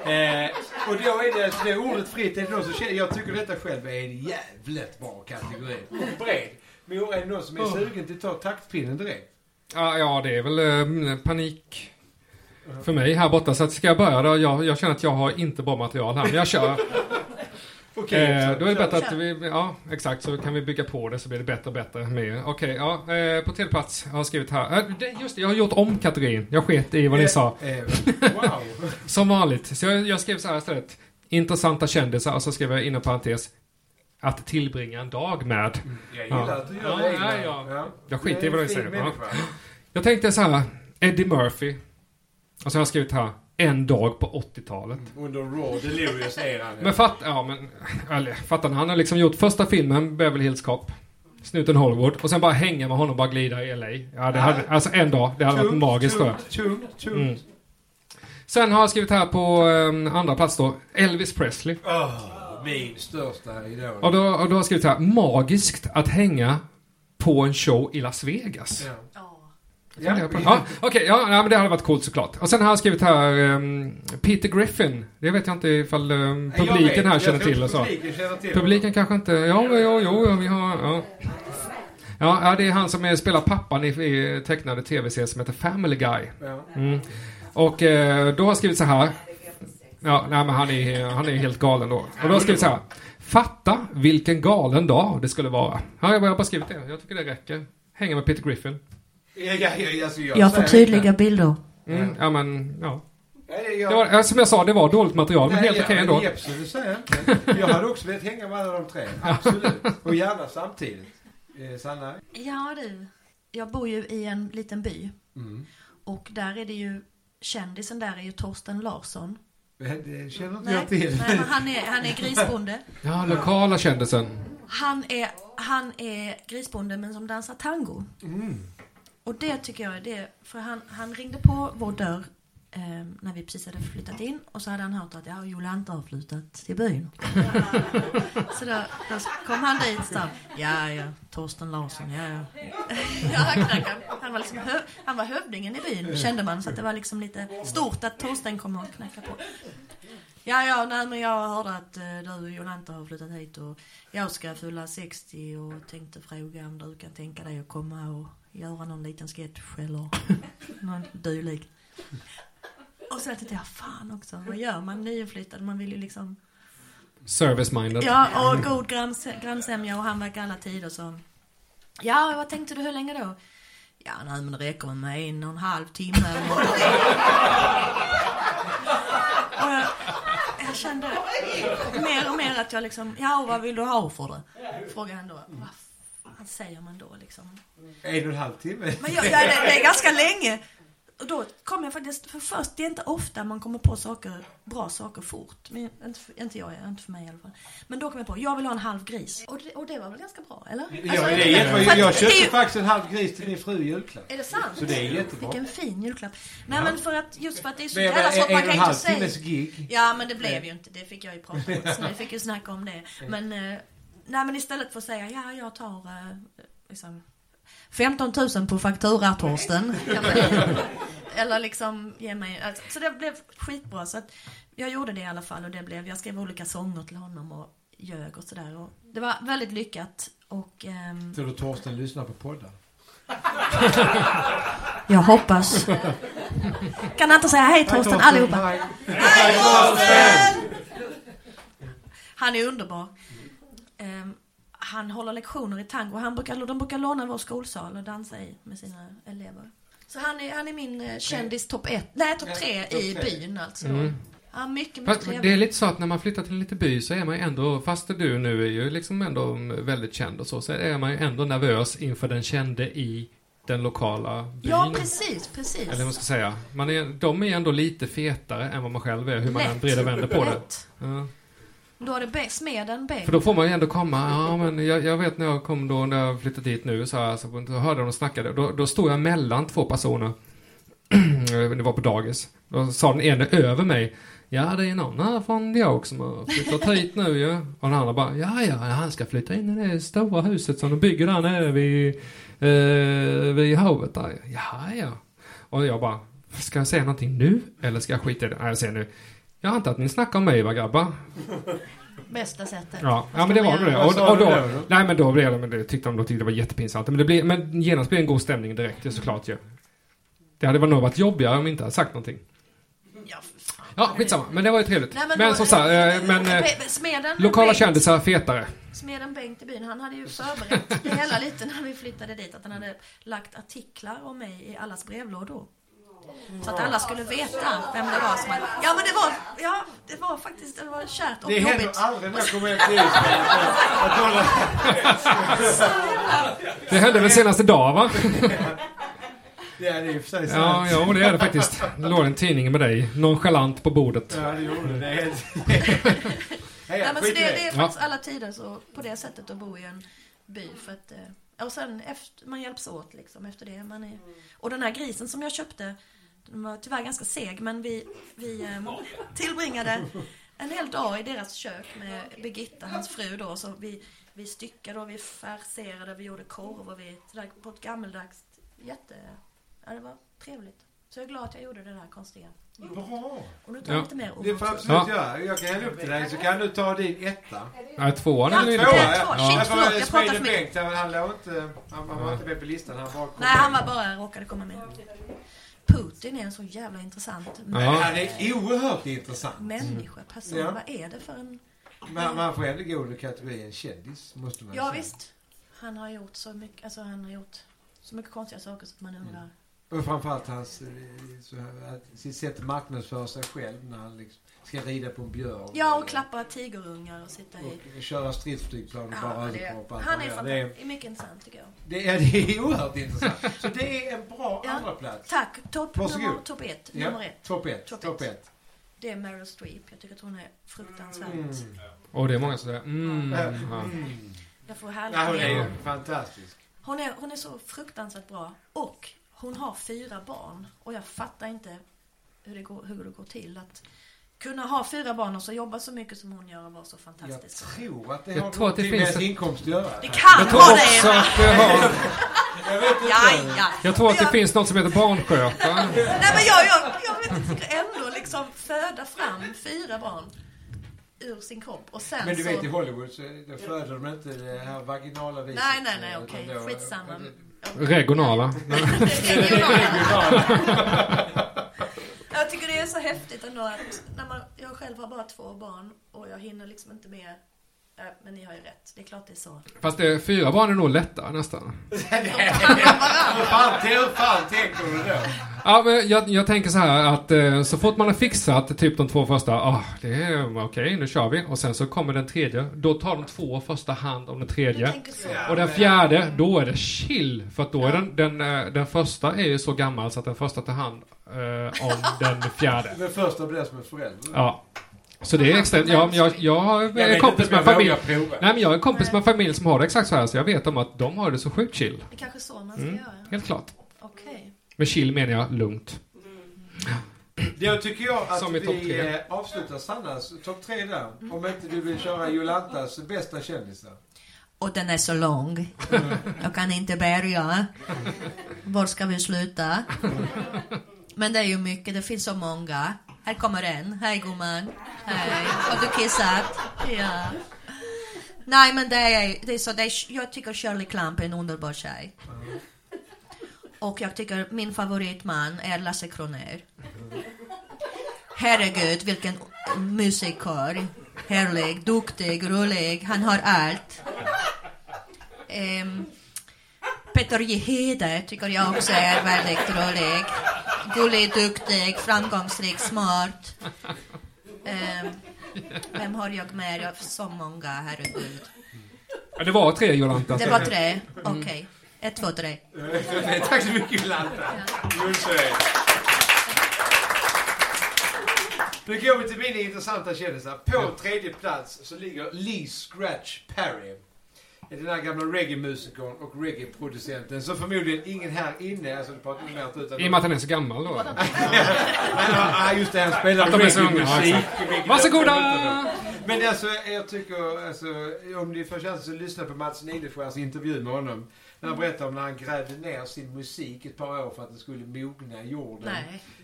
Eh, och då är det, det ordet fritt. Är det någon som känner, jag tycker detta själv är en jävligt bra kategori. Och bred. Men är det någon som är sugen till att ta taktpinnen direkt? Ja, ja, det är väl eh, panik för mig här borta. Så att ska jag börja då? Jag, jag känner att jag har inte bra material här, men jag kör. Okej. Eh, då är det bättre att vi, ja exakt, så kan vi bygga på det så blir det bättre och bättre med. Okej, ja, eh, på tredje plats har jag skrivit här. Eh, det, just det, jag har gjort om kategorin. Jag sket i vad ni sa. Eh, eh, wow. [LAUGHS] Som vanligt. Så jag, jag skrev så här istället. Intressanta kändisar och så skrev jag inom parentes att tillbringa en dag med. Jag gillar Ja. att du gör Ja, det egna. nej, ja. Jag Du skiter i vad fin säger. Ja. Jag tänkte så här, Eddie Murphy. Och så har jag skrivit här, en dag på 80-talet. Under Raw Delirious-eran. Men fatt, ja men, eller, fattar ni? Han har liksom gjort första filmen, Beverly Hills Cop. Snuten Hollywood. Och sen bara hänga med honom och bara glida i LA. Ja, det hade, alltså en dag, det hade varit Tungt, magiskt tror jag. tungt, tungt, tungt. Mm. Sen har jag skrivit här på um, andra plats då, Elvis Presley. Åh, min största idol. Och då, och då har jag skrivit här, magiskt att hänga på en show i Las Vegas. Ja. Ja. Ja, okej, ja, ja, men det hade varit coolt såklart. Och sen har jag skrivit här ehm, Peter Griffin. Det vet jag inte ifall um, publiken vet, här känner till och så. Publiken känner till. Publiken kanske inte, ja, ja, jo, jo, vi har, ja. Ja, det är han som är, spelar pappan i, i tecknade tv-serier som heter Family Guy. Mm. Och eh, då har jag skrivit så här. Ja, nej men han är, han är helt galen då. Och då har jag skrivit så här. Fatta vilken galen dag det skulle vara. Ja, jag har bara skrivit det. Jag tycker det räcker. Hänga med Peter Griffin. Ja, ja, ja, alltså, jag Jag får tydliga inte- bilder. Mm, ja men, ja. Nej, jag- var, ja, som jag sa, det var dåligt material, men Nej, helt ja, okej ändå. Jeppsson, det säger jag inte. Jag hade också velat hänga med alla de tre. Absolut. Och gärna samtidigt. Eh, Sanna? Ja du, jag bor ju i en liten by. Mm. Och där är det ju, kändisen där är ju Torsten Larsson. Det känner inte Nej, jag till. nej men han är, han är grisbonde. Ja, lokala kändisen. Han är, han är grisbonde men som dansar tango. Mm. Och det tycker jag är det, för han, han ringde på vår dörr eh, när vi precis hade flyttat in och så hade han hört att ja, Jolanta har flyttat till byn. [LAUGHS] så då, då kom han dit sa, ja ja, Torsten Larsson, ja ja. [LAUGHS] ja han, knackade. han, var liksom hö, han var hövdingen i byn kände man, så att det var liksom lite stort att Torsten kom och knackade på. Ja, ja, nej men jag hörde att eh, du Jolanta har flyttat hit och jag ska fylla 60 och tänkte fråga om du kan tänka dig att komma och göra någon liten sketch eller [LAUGHS] någon dylik. Och så tänkte jag, fan också, vad gör man nyinflyttad? Man vill ju liksom... Service-minded. Ja, och god granns, grannsämja och han verkar alla tider så... Ja, vad tänkte du, hur länge då? Ja, nej men det räcker med en och en halv timme eller något. Och jag, jag kände mer och mer att jag liksom, ja och vad vill du ha för det? Frågade han då. Vad fan säger man då liksom? En och en halv timme. Men jag, jag, det, det är ganska länge. Och då kom jag faktiskt, för först, det är inte ofta man kommer på saker, bra saker fort. Men inte, inte jag, inte för mig i alla fall. Men då kom jag på, jag vill ha en halv gris. Och det, och det var väl ganska bra, eller? Ja, Alltså, det är jättebra. Jag köpte ju- faktiskt en halv gris till min fru i julklapp. Är det sant? Så det är jättebra. Vilken fin julklapp. Nej men för att, just för att det är så jävla svårt, man kan ju inte säga... gig. Ja men det blev ju inte, det fick jag ju prata om. Så ni fick ju snacka om det. Men, eh, nej men istället för att säga, ja jag tar eh, liksom 15 000 på faktura Torsten. Eller liksom ge mig, alltså, så det blev skitbra. Så att jag gjorde det i alla fall och det blev, jag skrev olika sånger till honom och ljög och sådär. Det var väldigt lyckat. Och ehm, Tror du Torsten lyssnar på poddar? [LAUGHS] jag hoppas. Kan han inte säga hej Torsten allihopa? Hej. Han är underbar. Ehm, han håller lektioner i tango. Han brukar, de brukar låna vår skolsal och dansa i med sina elever. Så han är, han är min eh, kändis topp ett, nej topp tre topp i tre. byn alltså. Mm. Ja, mycket, mycket Fast trevligt. det är lite så att när man flyttar till en liten by så är man ju ändå, fast du nu är ju liksom ändå väldigt känd och så, så är man ju ändå nervös inför den kände i den lokala byn. Ja, precis, precis. Eller vad man ska säga. Man är, de är ändå lite fetare än vad man själv är, hur man än Lätt. vrider och vänder på det. Lätt. Ja. Då är det smeden Bengt. För då får man ju ändå komma, ja men jag, jag vet när jag kom då, när jag flyttade dit nu, så, här, alltså, så hörde de snacka, då, då stod jag mellan två personer. [CLEARS THROAT] det var på dagis. Då sa den ene över mig, ja det är någon här från York som har flyttat hit nu ju. Och den andra bara, ja ja, han ska flytta in i det stora huset som de bygger där nere vid, eh, vid havet där. Ja ja. Och jag bara, ska jag säga någonting nu? Eller ska jag skita i det? Nej, jag säger nu. Jag antar att ni snackar om mig va grabbar? [LAUGHS] Bästa sättet. Ja, ja men det var nog det. Och, och då, då, då? nej men då blev det, men det tyckte de, de tyckte det var jättepinsamt. Men det blev, men genast blev det en god stämning direkt ju såklart ju. Det hade nog varit jobbigare om jag inte hade sagt någonting. Ja, skitsamma. Men det var ju trevligt. Nej, men då- som sagt, eh, men eh, Smeden lokala Bengt- kändisar fetare. Smeden Bengt i byn, han hade ju förberett det hela lite när vi flyttade dit. Att han hade lagt artiklar om mig i allas brevlådor. Så att alla skulle veta vem det var som hade... Ja men det var, ja det var faktiskt, det var kärt och Det händer jobbigt. aldrig när jag kommer hem till hålla- Det hände väl senaste dag va? Ja, det är i och för sig Ja, ja, det är det faktiskt. Det låg en tidning med dig, nonchalant på bordet. Ja, det gjorde det. Det är helt... Nej, men så det, det är Ja. faktiskt alla tider så på det sättet att bo i en by för att eh, och sen efter, man hjälps åt liksom efter det. Man är, och den här grisen som jag köpte den var tyvärr ganska seg men vi, vi eh, tillbringade en hel dag i deras kök med Birgitta, hans fru då. Så vi, vi styckade och vi färserade, vi gjorde korv och vi sådär på ett gammeldags jätte... Ja, det var trevligt. Så jag är glad att jag gjorde det där konstiga. Bra. Och nu tar Ja. jag lite mer Det får absolut Ja. göra. Jag kan hälla upp till dig så kan du ta din etta. Nej, tvåan är du inne Tvåa, ja. Shit, Jag förlåt, jag pratar för mycket. Han låg inte... Han, han var inte med på listan. Han bara Nej, han var bara råkade komma med. Put. Putin är en så jävla intressant Ja. Han är oerhört intressant. människa, person. Ja. Vad är det för en... Man, man får ändå gå under kategorin kändis, måste man Ja säga. visst. Han har gjort så mycket, alltså han har gjort så mycket konstiga saker så att man undrar. Och framförallt hans, eh, så här, att- sitt sätt att marknadsföra sig själv när han liksom ska rida på en björn. Ja, och klappa tigerungar och sitta i... Och köra stridsflygplan bara Ja, det, överkropp. och han är det är. Det är. Mycket intressant tycker jag. det, är, [LAUGHS] det är oerhört intressant. Så det är en bra Ja. andra plats. Tack. Topp nummer top ett. Nummer ett. Topp ett. Topp Topp ett. ett. Det är Meryl Streep. Jag tycker att hon är fruktansvärt... Mm. Och det är många som säger mm. Ja. Mm. Jag får härligt Ja, hon är ju fantastisk. hon, är, hon är så fruktansvärt bra. Och hon har fyra barn. Och jag fattar inte hur det går, hur det går till att kunna ha fyra barn och så jobba så mycket som hon gör och vara så Jag fantastisk. tror att det Jag har tror att det med finns ens ett- inkomst att göra. Det kan Jag tror ha också det! att det har... Jag vet inte. Ja, ja. Jag tror att det Jag- finns något som heter barnskötare. Nej men jag, jag, jag vet inte, ändå liksom föda fram fyra barn ur sin kropp och sen Men du så... vet i Hollywood så föder de inte det här vaginala viset. Nej, nej, nej, okej. då- Skitsamma. Regionala. Jag tycker det är så häftigt ändå att när man, jag själv har bara två barn och jag hinner liksom inte med. Ja, Men ni har ju rätt, det är klart det är så. Fast det, fyra barn är nog lättare nästan. [LAUGHS] Hur fan, tänker du då? Ja, men jag, jag tänker så här att eh, så fort man har fixat typ de två första, ah, det är okej, nu kör vi. Och sen så kommer den tredje, då tar de två första hand om den tredje. Och den fjärde, då är det chill. För att då är den, den, eh, den första är ju så gammal så att den första tar hand eh, om den fjärde. [LAUGHS] Den första blir som en förälder. Ja. Så det är extremt, jag, jag, jag Jag är vet kompis inte med jag familj. Nej men jag är kompis med familj som har det exakt så här så jag vet om att de har det så sjukt chill. Det är kanske så man ska Mm. göra. Helt klart. Okej. Med chill menar jag lugnt. Då tycker jag att Som vi eh, avslutar Sannas topp tre där. Om inte du vill köra Jolantas bästa kändisar. Och den är så lång. Jag kan inte börja. Var ska vi sluta? Men det är ju mycket, det finns så många. Här kommer en. Hej gumman. Har du kissat? Ja. Nej men det är, det är så, det är, jag tycker Shirley Clamp är en underbar tjej. Och jag tycker min favoritman är Lasse Kronér. Herregud vilken musiker. Härlig, duktig, rolig. Han har allt. Um, Peter Jihede tycker jag också är väldigt rolig. Gullig, duktig, framgångsrik, smart. Ehm, vem har jag mer? Jag har så många, herregud. Ja, Det var tre Jolanta. Det var tre. Okej. Ett, två, tre. [LAUGHS] Tack så mycket Jolanta. Nu går vi till mina intressanta kändisar. På tredje plats så ligger Lee Scratch Perry. Den där gamla reggae-musikern och reggae-producenten som förmodligen ingen här inne, alltså det pratar inte mer utan... I och med att han är så gammal då. Ja, [LAUGHS] just det, han spelar reggae-musik. Varsågoda! Men alltså, jag tycker, alltså, om ni får chansen så lyssna på Mats Nileskärs intervju med honom. När han berättar om när han grävde ner sin musik ett par år för att den skulle mogna i jorden.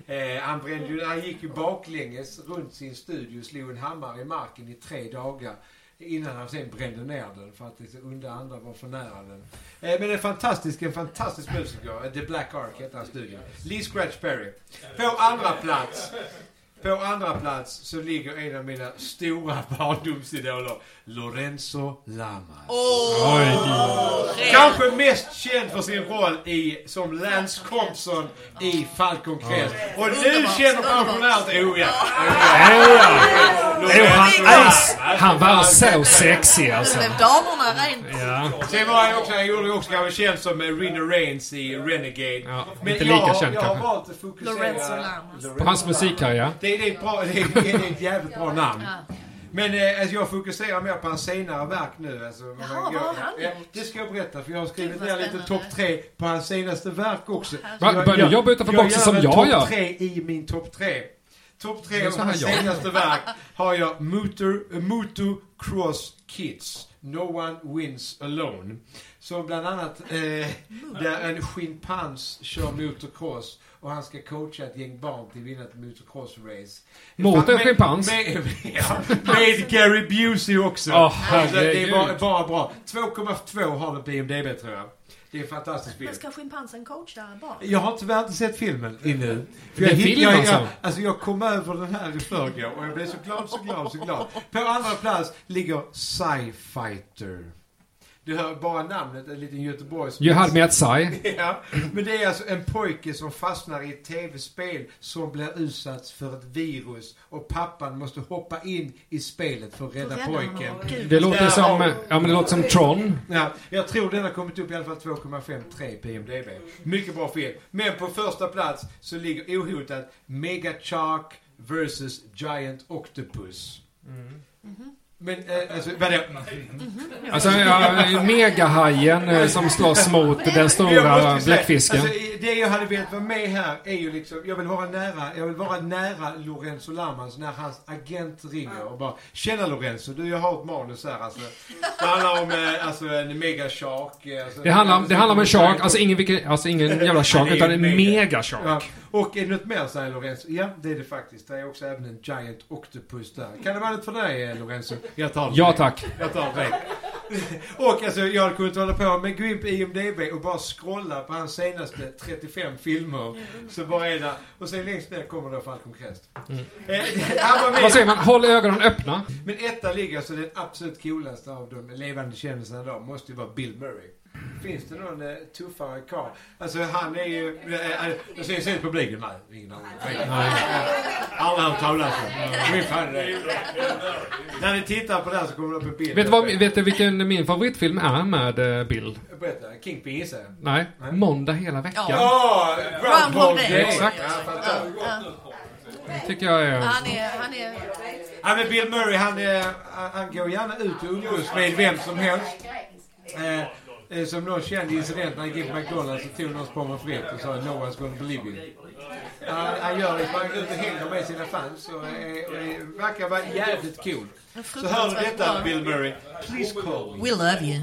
Nej. Eh, han, brände, han gick ju baklänges runt sin studio och slog en hammare i marken i tre dagar. Innan han sen brände ner den för att det onda andra var för nära den. Eh, men en fantastisk, en fantastisk musiker. Eh, The Black Ark heter hans studio. Lee Scratch Perry. På andra plats. På andra plats så ligger en av mina stora [LAUGHS] barndomsidoler. Lorenzo Lamas. Kanske mest känd för sin roll i, som Lance Compson i Falcon Crest. Och nu känner pensionären oh ja. Jo, han, han, var så sexig alltså. Blev damerna rent... Ja. Sen var han också, han gjorde också kanske känd som Rina Reigns i Renegade. Ja, Men inte jag, lika har- känd jag har kanske. valt att fokusera... Lorenzo Lamas. På hans musikkarriär. Det, det, är ett bra, det, är, det är ett jävligt bra namn. Men eh, alltså jag fokuserar mer på hans senare verk nu. Alltså, Jaha, jag, vad har han ja, gjort? Det ska jag berätta för jag har skrivit ner lite topp tre på hans senaste verk också. Börjar du jobba utanför boxen som jag topp gör? tre i min topp tre. Topp tre av hans jag- senaste [LAUGHS] verk har jag Motor, Moto Cross Kids. No one wins alone. Som bland annat eh, där en schimpans kör motocross och han ska coacha ett gäng barn till att vinna ett motocross-race. Mot en Med- schimpans? [LAUGHS] Med, Gary Busey också. Åh, Alltså, det är bara, bara bra. 2,2 har det på IMDB tror jag. Det är en fantastisk film. Men ska schimpansen coacha barn? Jag har tyvärr inte sett filmen ännu. För jag, film jag, alltså? jag, alltså jag kom över den här i förrgår och jag blev så glad, så glad, så glad. På andra plats ligger Sci-Fighter. Du hör bara namnet, en liten Göteborgs... You had me at Sai. [LAUGHS] Ja, men det är alltså en pojke som fastnar i ett tv-spel som blir utsatt för ett virus och pappan måste hoppa in i spelet för att rädda pojken. Det låter Där som, har- ja men det låter som Tron. Ja, jag tror den har kommit upp i alla fall 2,53 på IMDB. Mycket bra film. Men på första plats så ligger ohotat Mega Shark vs Giant Octopus. Men, eh, alltså, vadå? Alltså, ja, megahajen eh, som slåss mot den Jag stora måste säga, bläckfisken. Alltså, det jag hade velat vara med här är ju liksom, jag vill vara nära, jag vill vara nära Lorenzo Lammans när hans agent ringer och bara Tjena Lorenzo, du jag har ett manus här alltså. Det handlar om eh, alltså en mega shark. eh, Alltså, Det handlar, om- det handlar om en shark, alltså ingen, vilken, alltså ingen jävla shark, det är utan en mega. mega Ja. shark. Och är det något mer säger Lorenzo? Ja, det är det faktiskt. Det är också även en giant octopus där. Kan det vara något för dig eh, Lorenzo? Jag tar det. Ja tack. Jag tar det. Och alltså jag hade kunnat hålla på med gå in på IMDB och bara scrolla på hans senaste 35 filmer. Så bara är det. Och sen längst ner kommer då Falcon Crest. Eh, var med. Vad säger man? Håll ögonen öppna. Men etta ligger alltså den absolut coolaste av de levande kändisarna då. Måste ju vara Bill Murray. Finns det någon eh, tuffare karl? Alltså han är ju... Eh, eh, jag ser sen publiken. Nej, ingen aning. Nej. Aldrig hört talas om. Min fan är det. När ni tittar på det här så kommer det upp en bild. Vet du, vad, vet du vilken min favoritfilm är med eh, Bill? Berätta. Kingpin gissar jag. Nej, Måndag hela veckan. Ja! Groundhog Day. Exakt. Ja, fantastiskt. Det tycker jag är... Han är, han är... Ja, men Bill Murray han, eh, han, han går gärna ut och umgås med vem som helst. Eh, eh, som någon känd incident när han gick på McDonalds och tog någons pommes frites och sa No one's gonna believe you. Han, han gör det, han går ut och hänger med sina fans och, eh, och det verkar vara jävligt cool. Så hör du detta Bill Murray, please call me. We love you.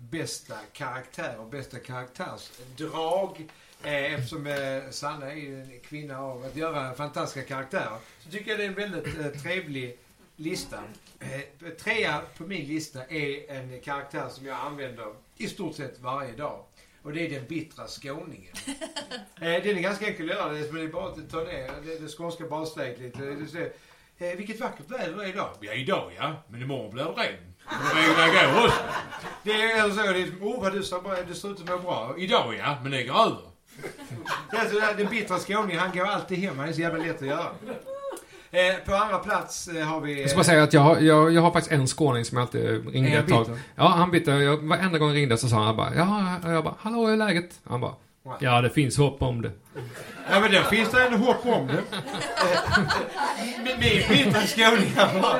bästa karaktär och bästa karaktärsdrag. Eh, eftersom eh, Sanna är ju en kvinna av att göra fantastiska karaktärer. Så tycker jag det är en väldigt eh, trevlig lista. Eh, trea på min lista är en karaktär som jag använder i stort sett varje dag. Och det är den bittra skåningen. [LAUGHS] eh, den är ganska enkel att göra, det är bara att ta ner det, det skånska basläget lite. Det, det, Eh, vilket vackert väder det är idag. Ja, idag ja. Men imorgon blir det regn. Det är så, det är oh vad du ser bra, du ser ut att må bra. Idag ja, men det går över. Det är alltså, här, den bittra skåningen, han går alltid hem. Han är så jävla lätt att göra. Eh, på andra plats eh, har vi... Jag ska bara säga att jag, har- jag, jag har faktiskt en skåning som jag alltid ringde ett tag. Ja, han bitter. Jag, varenda gång jag ringde så sa han bara ja, jag bara hallå hur är läget? Han bara Ja, det finns hopp om det. Ja men då finns det ändå hopp om det. Min- Min bittra skåningar var-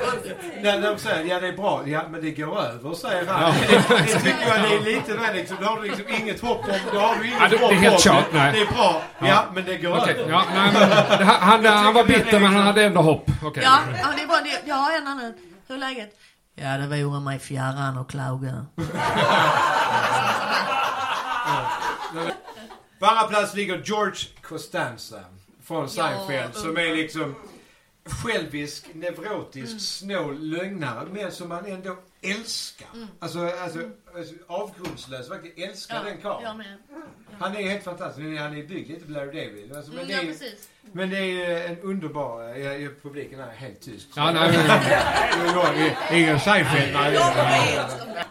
när de säger ja det är bra, ja men det går över säger han. Det, det tycker jag det är lite väl liksom, då har du liksom inget hopp om, då har du inget Ja, det- det är hopp helt om kört, nej. Det är bra, ja, men det går Okej, över. ja, nej, men, det, han, han var bitter men han hade ändå hopp. Okej. Ja, ja, det är bra. Det, jag har en annan. Hur är läget? Ja, det vore mig fjärran och klaga. På andra plats ligger George Costanza från Seinfeld som är liksom självisk, neurotisk, snål lögnare men som man ändå älskar. Alltså, alltså, alltså avgrundslös, verkligen älskar den karln. jag med. Han är helt fantastisk. Han är byggd lite Larry David. Alltså, men, Mm, det ja, är, precis. men det är ju en underbar... Ja, ja, publiken är helt tyst. Ja, nej, Ja, är Ingen Seinfeld. nej.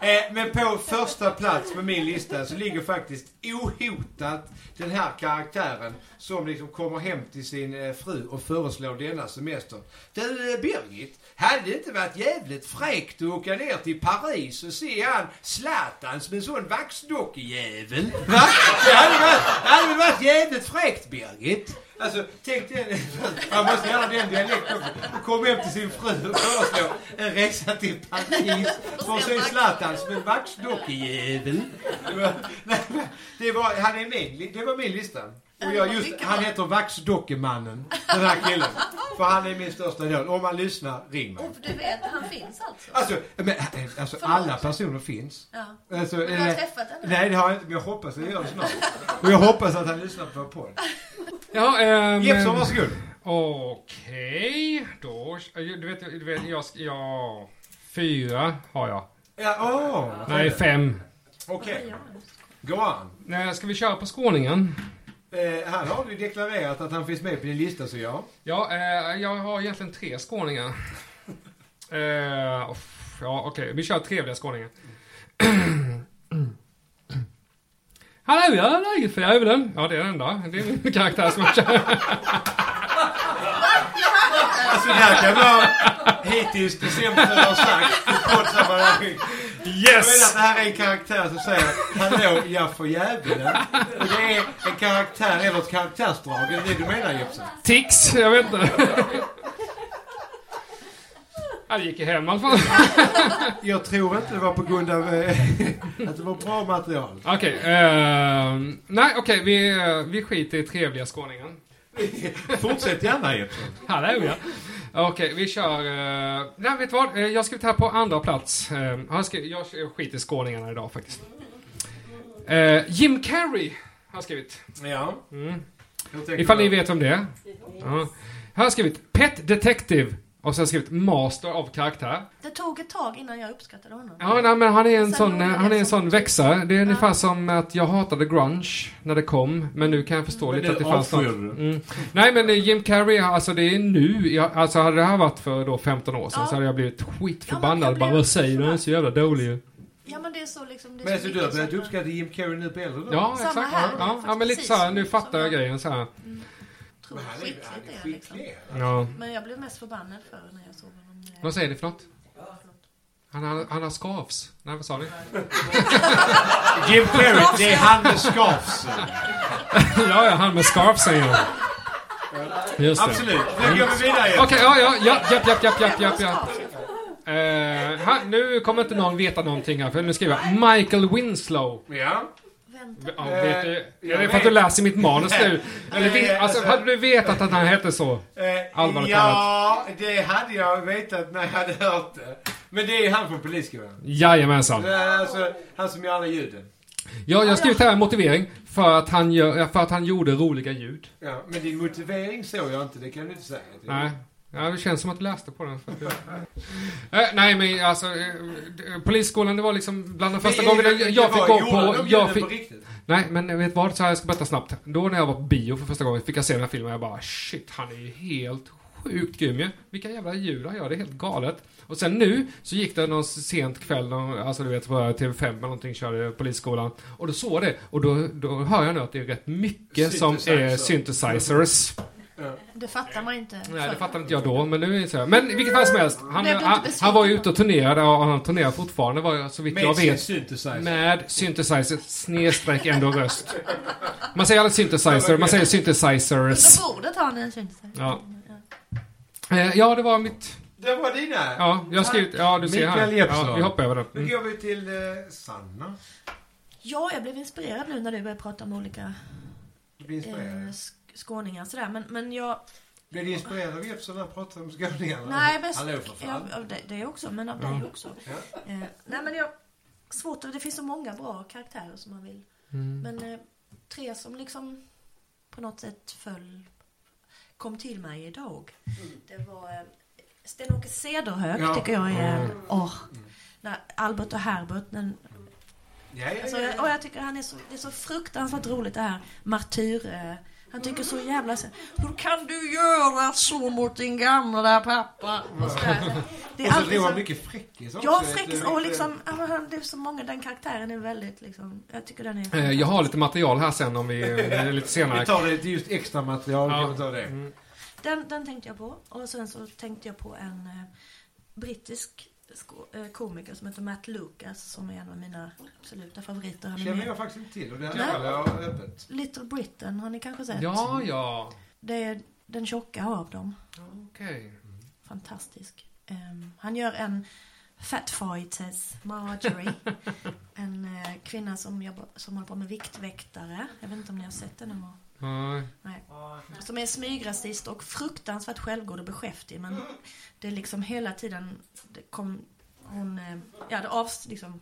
Eh, Men på första plats på min lista så ligger faktiskt ohotat den här karaktären som liksom kommer hem till sin eh, fru och föreslår denna semester. Du eh, Birgit, hade det inte varit jävligt fräckt att åka ner till Paris och se han Zlatan som en sån vaxdockejävel? Va? Det hade varit, det hade varit jävligt fräckt Birgit? Alltså, tänk den... Man måste göra den dialekten också. Kom hem till sin fru och föreslå en resa till Paris för att se Zlatan som en vaxdockejävel. Det var- nej, Det var, han är min, det var min lista. Och jag just, han heter Vaxdockemannen, den här killen. För han är min största idol. Om man lyssnar, ring mig. Och du vet, han finns alltså? Alltså, men, alltså alla personer finns. Ja. Alltså, Du har eh, träffat henne? Nej, det har jag inte, men jag hoppas att jag gör det snart. Och jag hoppas att han lyssnar på vår podd. ja, ehm, Jeppsson, varsågod. Okej, då... Du vet, du vet jag, ska- ja... Fyra har jag. Ja, åh. Nej, fem. Okej. Gå an. Nej, ska vi köra på skåningen? Eh, här har du deklarerat att han finns med på din lista, så ja. Ja, eh, jag har egentligen tre skåningar. [LAUGHS] Eh, uff, ja, okej. Vi kör trevliga skåningar. [CLEARS THROAT] Hallå, ja, läget för djävulen? Ja, det är den enda. Det är min karaktär som jag kör. Alltså det här kan vara hittills det sämsta du har sagt i poddsammanhang. Jag menar att Yes! det här är en karaktär som säger Hallå, jag får djävulen. Och det är en karaktär, eller ett karaktärsdrag. Är det det du menar Jeppsson? Tics, jag vet inte. Det gick ju hem i alla fall. Jag tror inte det var på grund av eh, att det var bra material. Okej, ehm, nej okej, vi, eh, vi skiter i trevliga skåningar. [LAUGHS] Fortsätt gärna. Hallå ja. Okej, vi kör... Uh, nej, vet du vad? Eh, Jag har skrivit här på andra plats. Uh, jag, skri- jag skiter i skåningarna idag faktiskt. Eh, Jim Carrey har jag skrivit. Ja. Mm. Jag Ifall ni vet om det är. Ja. Här har jag skrivit Pet Detective. Och jag skrivit Master av karaktär. Det tog ett tag innan jag uppskattade honom. Ja, nej, men han är en Sen sån, han är en sån växare. Det är ungefär som att jag hatade grunge när det kom. Men nu kan jag förstå Men lite att det fanns något. Mm. Nej, men eh, Jim Carrey, alltså det är nu. Jag, alltså hade det här varit för då 15 år sedan Ja. så hade jag blivit Ja, skitförbannad. Bara, blev vad säger du? Den är så jävla dålig. Ja men det är så liksom... Det är Men så så du har börjat uppskatta Jim Carrey nu på äldre dagar? Ja, Samma exakt. här, Ja, ja, ja, men lite precis så här, som- nu fattar jag grejen så här. Tror Men han är, skickligt han är är liksom. skicklig. Ja. Men jag blev mest förbannad för när jag såg honom. Vad säger ni för något? Han har, han har skavs. Nej, vad sa ni? [LAUGHS] Jim Carrey, det är han med skavs. [LAUGHS] ja, ja, han med scarf säger jag. Just det. Absolut. Nu går vi vidare Okej, ja, ja, ja, japp, japp, japp, japp, japp, japp. Eh, här, nu kommer inte någon veta någonting här, för nu skriver jag Michael Winslow. Ja. Vänta. Ja, vet du, jag är det för att du läser mitt manus nu? Eller, Nej, vet- alltså, alltså- hade du vetat att han hette så? Eh, Allvarligt ja, det hade jag vetat när jag hade hört det. Men det är han från Polisskolan. Jajamensan. Eh, Alltså, han som gör alla ljuden. Ja, jag har skrivit här en motivering för att han, gör, för att han gjorde roliga ljud. Ja, men din motivering såg jag inte, det kan du inte säga. Nej. Ja, det känns som att du läste på den. [LAUGHS] Eh, nej, men alltså, eh, Polisskolan, det var liksom bland de första gångerna jag, jag fick gå på... Jag fick, riktigt. nej, men vet vad? Så här, jag ska berätta snabbt. Då när jag var på bio för första gången fick jag se den här filmen och jag bara shit, han är ju helt sjukt grym ju. Vilka jävla ljud han gör, det är helt galet. Och sen nu så gick det någon sent kväll, någon, alltså du vet på TV5 eller någonting körde Polisskolan. Och då såg det och då, då hör jag nu att det är rätt mycket som är Synthesizer. synthesizers. Det fattar man inte. Nej, det fattade inte jag då, men nu är det så här. Men i vilket fall som helst. Han, Blev han, han var ju ute och turnerade och han turnerar fortfarande jag, så vitt Med jag vet. synthesizer. Med synthesizer snedstreck ändå röst. Man säger aldrig synthesizer, man säger synthesizers. Under bordet har ni en synthesizer. Ja. Eh, ja, det var mitt... Det var dina. Ja, jag har skrivit... Ja, du ser här. Jeppsson. Ja, vi hoppar över Nu det. Mm. går vi till eh, Sanna. Ja, jag blev inspirerad nu när du började prata om olika Du blir eh, inspirerad. sk- skåningar sådär. Men, men jag... Blev du inspirerad av Jeppsson när han pratade om skåningarna? Nej, men... Hallå för ja, fan. av det, det också, men av dig också. Eh, nej, men jag... Svårt, det finns så många bra karaktärer som man vill. Mm. Men eh, tre som liksom på något sätt föll, kom till mig idag. Det var eh, Sten-Åke Cederhök Ja. tycker jag är, åh. när Albert och Herbert, den, Ja, ja, alltså, ja, jag- och jag tycker han är så, det är så fruktansvärt roligt det här martyr, eh, han tycker så jävla så, Hur kan du göra så mot din gamla pappa? Och, så där. det så alltid så- mycket fräckis också. Ja, fräckis och liksom, ja, men han- det är så många, den karaktären är väldigt liksom, jag tycker den är Eh, Jag har lite material här sen om vi... Lite Vi senare. tar det till just extra material. Ja. Kan vi ta det. Mm. Den, den tänkte jag på. Och sen så tänkte jag på en eh, brittisk komiker som heter Matt Lucas som är en av mina absoluta favoriter. Han är känner jag faktiskt inte till. Och det jag öppet. Little Britain har ni kanske sett? Ja, ja. Det är den tjocka av dem. Okej. Fantastisk. Ehm, han gör en Fat Fighters Marjorie. [LAUGHS] en eh, kvinna som, jobbar, som håller på med viktväktare. Jag vet inte om ni har sett den någon gång. Nej. Nej. Som är smygrasist och fruktansvärt självgod och beskäftig. Men det är liksom hela tiden, det kom, hon, eh, ja det avs, liksom,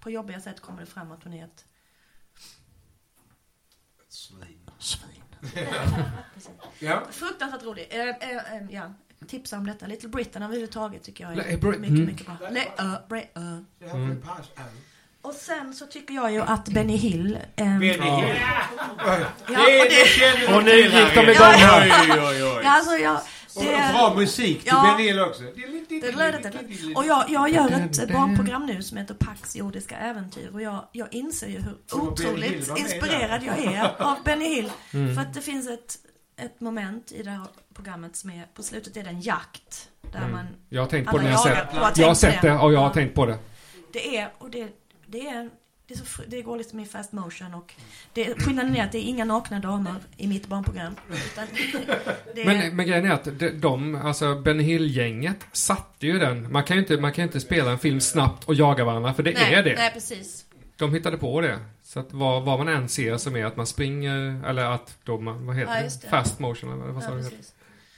på jobbiga sätt kommer det fram att hon är ett Svin. svin. [LAUGHS] Ja. Fruktansvärt rolig. Eh, eh, eh, ja, tipsa om detta. Little Britain överhuvudtaget tycker jag är Le- Bri- mycket, mm. mycket bra. Le, ö, bre, ö. Jag Ja. Och sen så tycker jag ju att Benny Hill... ehm, Benny Hill. Ja, Det, och det- Och nu gick de igång här. Oj, oj, oj. Ja, alltså jag... Och Det är, bra musik till Ja. Benny Hill också. Och jag, jag gör ett barnprogram nu som heter Pax jordiska äventyr och jag, jag inser ju hur Och otroligt inspirerad jag är av Benny Hill. Mm. För att det finns ett, ett moment i det här programmet som är, på slutet är det en jakt. Där man, Mm. Jag har tänkt på det när jag jagar sett. på att Jag har sett det och jag har Ja. tänkt på det. det är, och det, det är, det, är så, det går liksom i fast motion och det, skillnaden är att det är inga nakna damer i mitt barnprogram. [LAUGHS] Är, Men, men grejen är att de, de alltså Ben Hill-gänget satte ju den. Man kan ju inte, man kan inte spela en film snabbt och jaga varandra, för det nej, är det. Nej, precis. De hittade på det. Så att vad, vad man än ser som är att man springer, eller att då man, vad heter Ja, det. Fast motion eller vad sa Ja, du?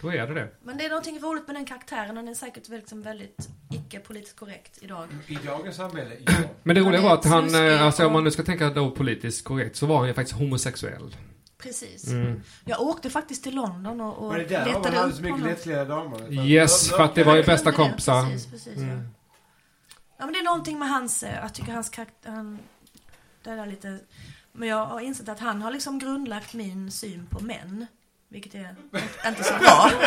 Då är det det. Men det är någonting roligt med den karaktären. Den är säkert liksom väldigt icke-politiskt korrekt idag. I dagens samhälle, ja. Men det roliga är var att han, eh, alltså om man nu ska tänka då politiskt korrekt, så var han ju faktiskt homosexuell. Precis. Mm. Jag åkte faktiskt till London och, och Var det där letade hade upp så mycket honom. lättklädda damer? Yes, för att det var ju bästa kompisar. Precis, precis, ja. Mm. ja, men det är någonting med hans, eh, jag tycker hans karaktär, han, det där lite, men jag har insett att han har liksom grundlagt min syn på män. Vilket är inte- så bra. [LAUGHS]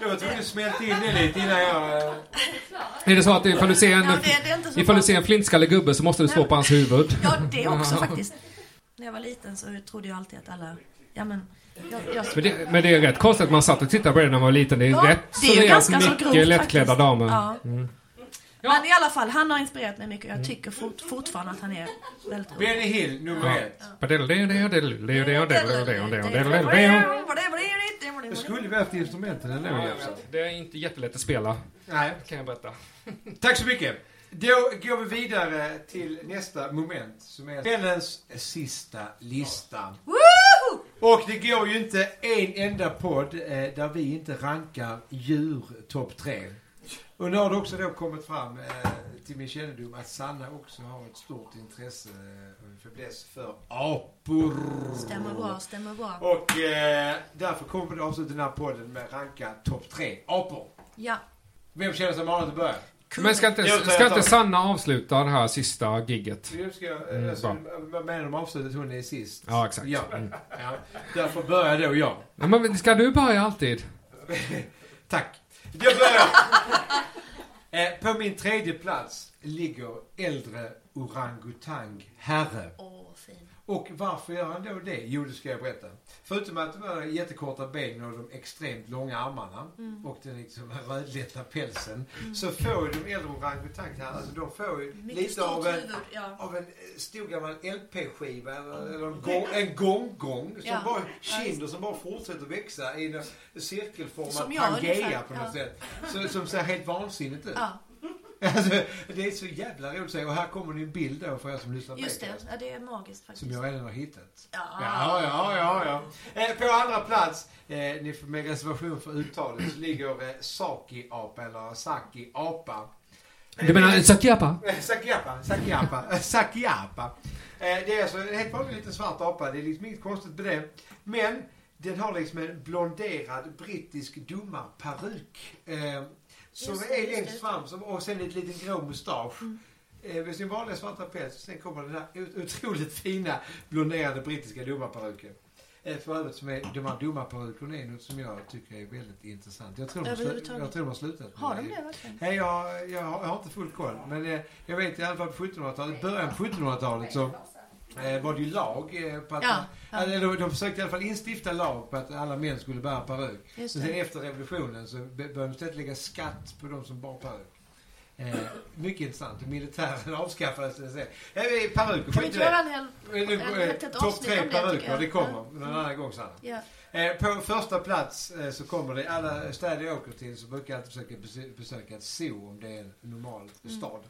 Jag var tvungen att smälta in det lite innan jag... eh, Är det så att ifall du ser en, Ja, det, det så ifall du ser en flintskallig gubbe så måste du stå på hans huvud? Ja, det också [LAUGHS] faktiskt. När jag var liten så trodde jag alltid att alla, ja men, jag, jag, Men det, men det är rätt konstigt att man satt och tittade på det när man var liten. Det är Ja, rätt det är ju så ganska så mycket grovt lättklädda faktiskt. damer. Ja. Mm. Men i alla fall, han har inspirerat mig mycket. Jag tycker fort, fortfarande att han är väldigt rolig. Benny Hill, nummer ett. Jag skulle vi haft instrumenten ändå, Jeppsson. Det är inte jättelätt att spela, Nej. kan jag berätta. Tack så mycket. Då går vi vidare till nästa moment som är kvällens sista lista. Och det går ju inte en enda podd eh, där vi inte rankar djur topp tre. Och nu har det också då kommit fram eh, till min kännedom att Sanna också har ett stort intresse eh, och fäbless för apor. Stämmer bra, stämmer bra. Och eh, därför kommer vi att avsluta den här podden med ranka topp tre apor. Ja. Vem känner sig manad att börja? Men ska inte, ska inte Sanna avsluta det här sista gigget? Ska jag, Mm, alltså, vad menar de avslutet hon är sist? Ja, exakt. Ja. Mm. ja. Därför börjar då jag. Ja, men ska du börja alltid? [LAUGHS] Tack. Jag börjar. eh, på min tredje plats ligger äldre orangutang herre. Oh. Och varför gör han då det? Jo, det ska jag berätta. Förutom att de har jättekorta ben och de extremt långa armarna Mm. och den liksom rödlätta pälsen. Så får ju de äldre orangutangerna, alltså de får ju Mycket lite av en, huvud, ja. av en eh, stor gammal LP-skiva eller, eller en, gång, en gånggång som Ja. bara, kinder som bara fortsätter växa i en cirkelformad Som jag Pangea på något ja. sätt. Så, som ser helt vansinnigt ut. Ja, Alltså, det är så jävla roligt att se. Och här kommer det en bild då för er som lyssnar på just det. Ja, det är magiskt faktiskt. Som jag redan har hittat. Ja. Ja, ja, ja, ja. Eh, på andra plats, eh, ni får med reservation för uttalet, så ligger eh, Saki-apa eller Saki-apa. Du menar Sakiapa? Eh, Sakiapa, Sakiapa, Sakiapa. Eh, det är alltså en helt vanlig liten svart apa. Det är liksom inget konstigt med det. Men den har liksom en blonderad brittisk domarperuk. Som Just det, är längst det. fram som, och sen ett liten grå mustasch. Eh, med sin vanliga svarta päls. Sen kommer den här otroligt fina blonderade brittiska domarperuken. Eh, för övrigt som är, de här domarperukerna är något som jag tycker är väldigt intressant. Jag tror de, har slu- jag tror de har slutat med Har de det verkligen? Nej, jag, jag, har, jag har inte full koll. Men eh, jag vet i alla fall på 1700-talet, början på 1700-talet så eh, var det ju lag eh, på att... Ja, ja. Eller, de, försökte i alla fall instifta lag på att alla män skulle bära peruk. Men sen efter revolutionen så började de istället lägga skatt på de som bar peruk. Eh, mycket intressant. Militären [LAUGHS] avskaffades. Eh, peruk, Kan vi inte göra en hel... Eh, nu, en- eh, Topp tre peruker, det kommer Ja. någon annan gång Sanna. Ja. Eh, på första plats eh, så kommer det, alla städer jag åker till så brukar jag alltid försöka bes- besöka ett zoo om det är en normal Mm. stad.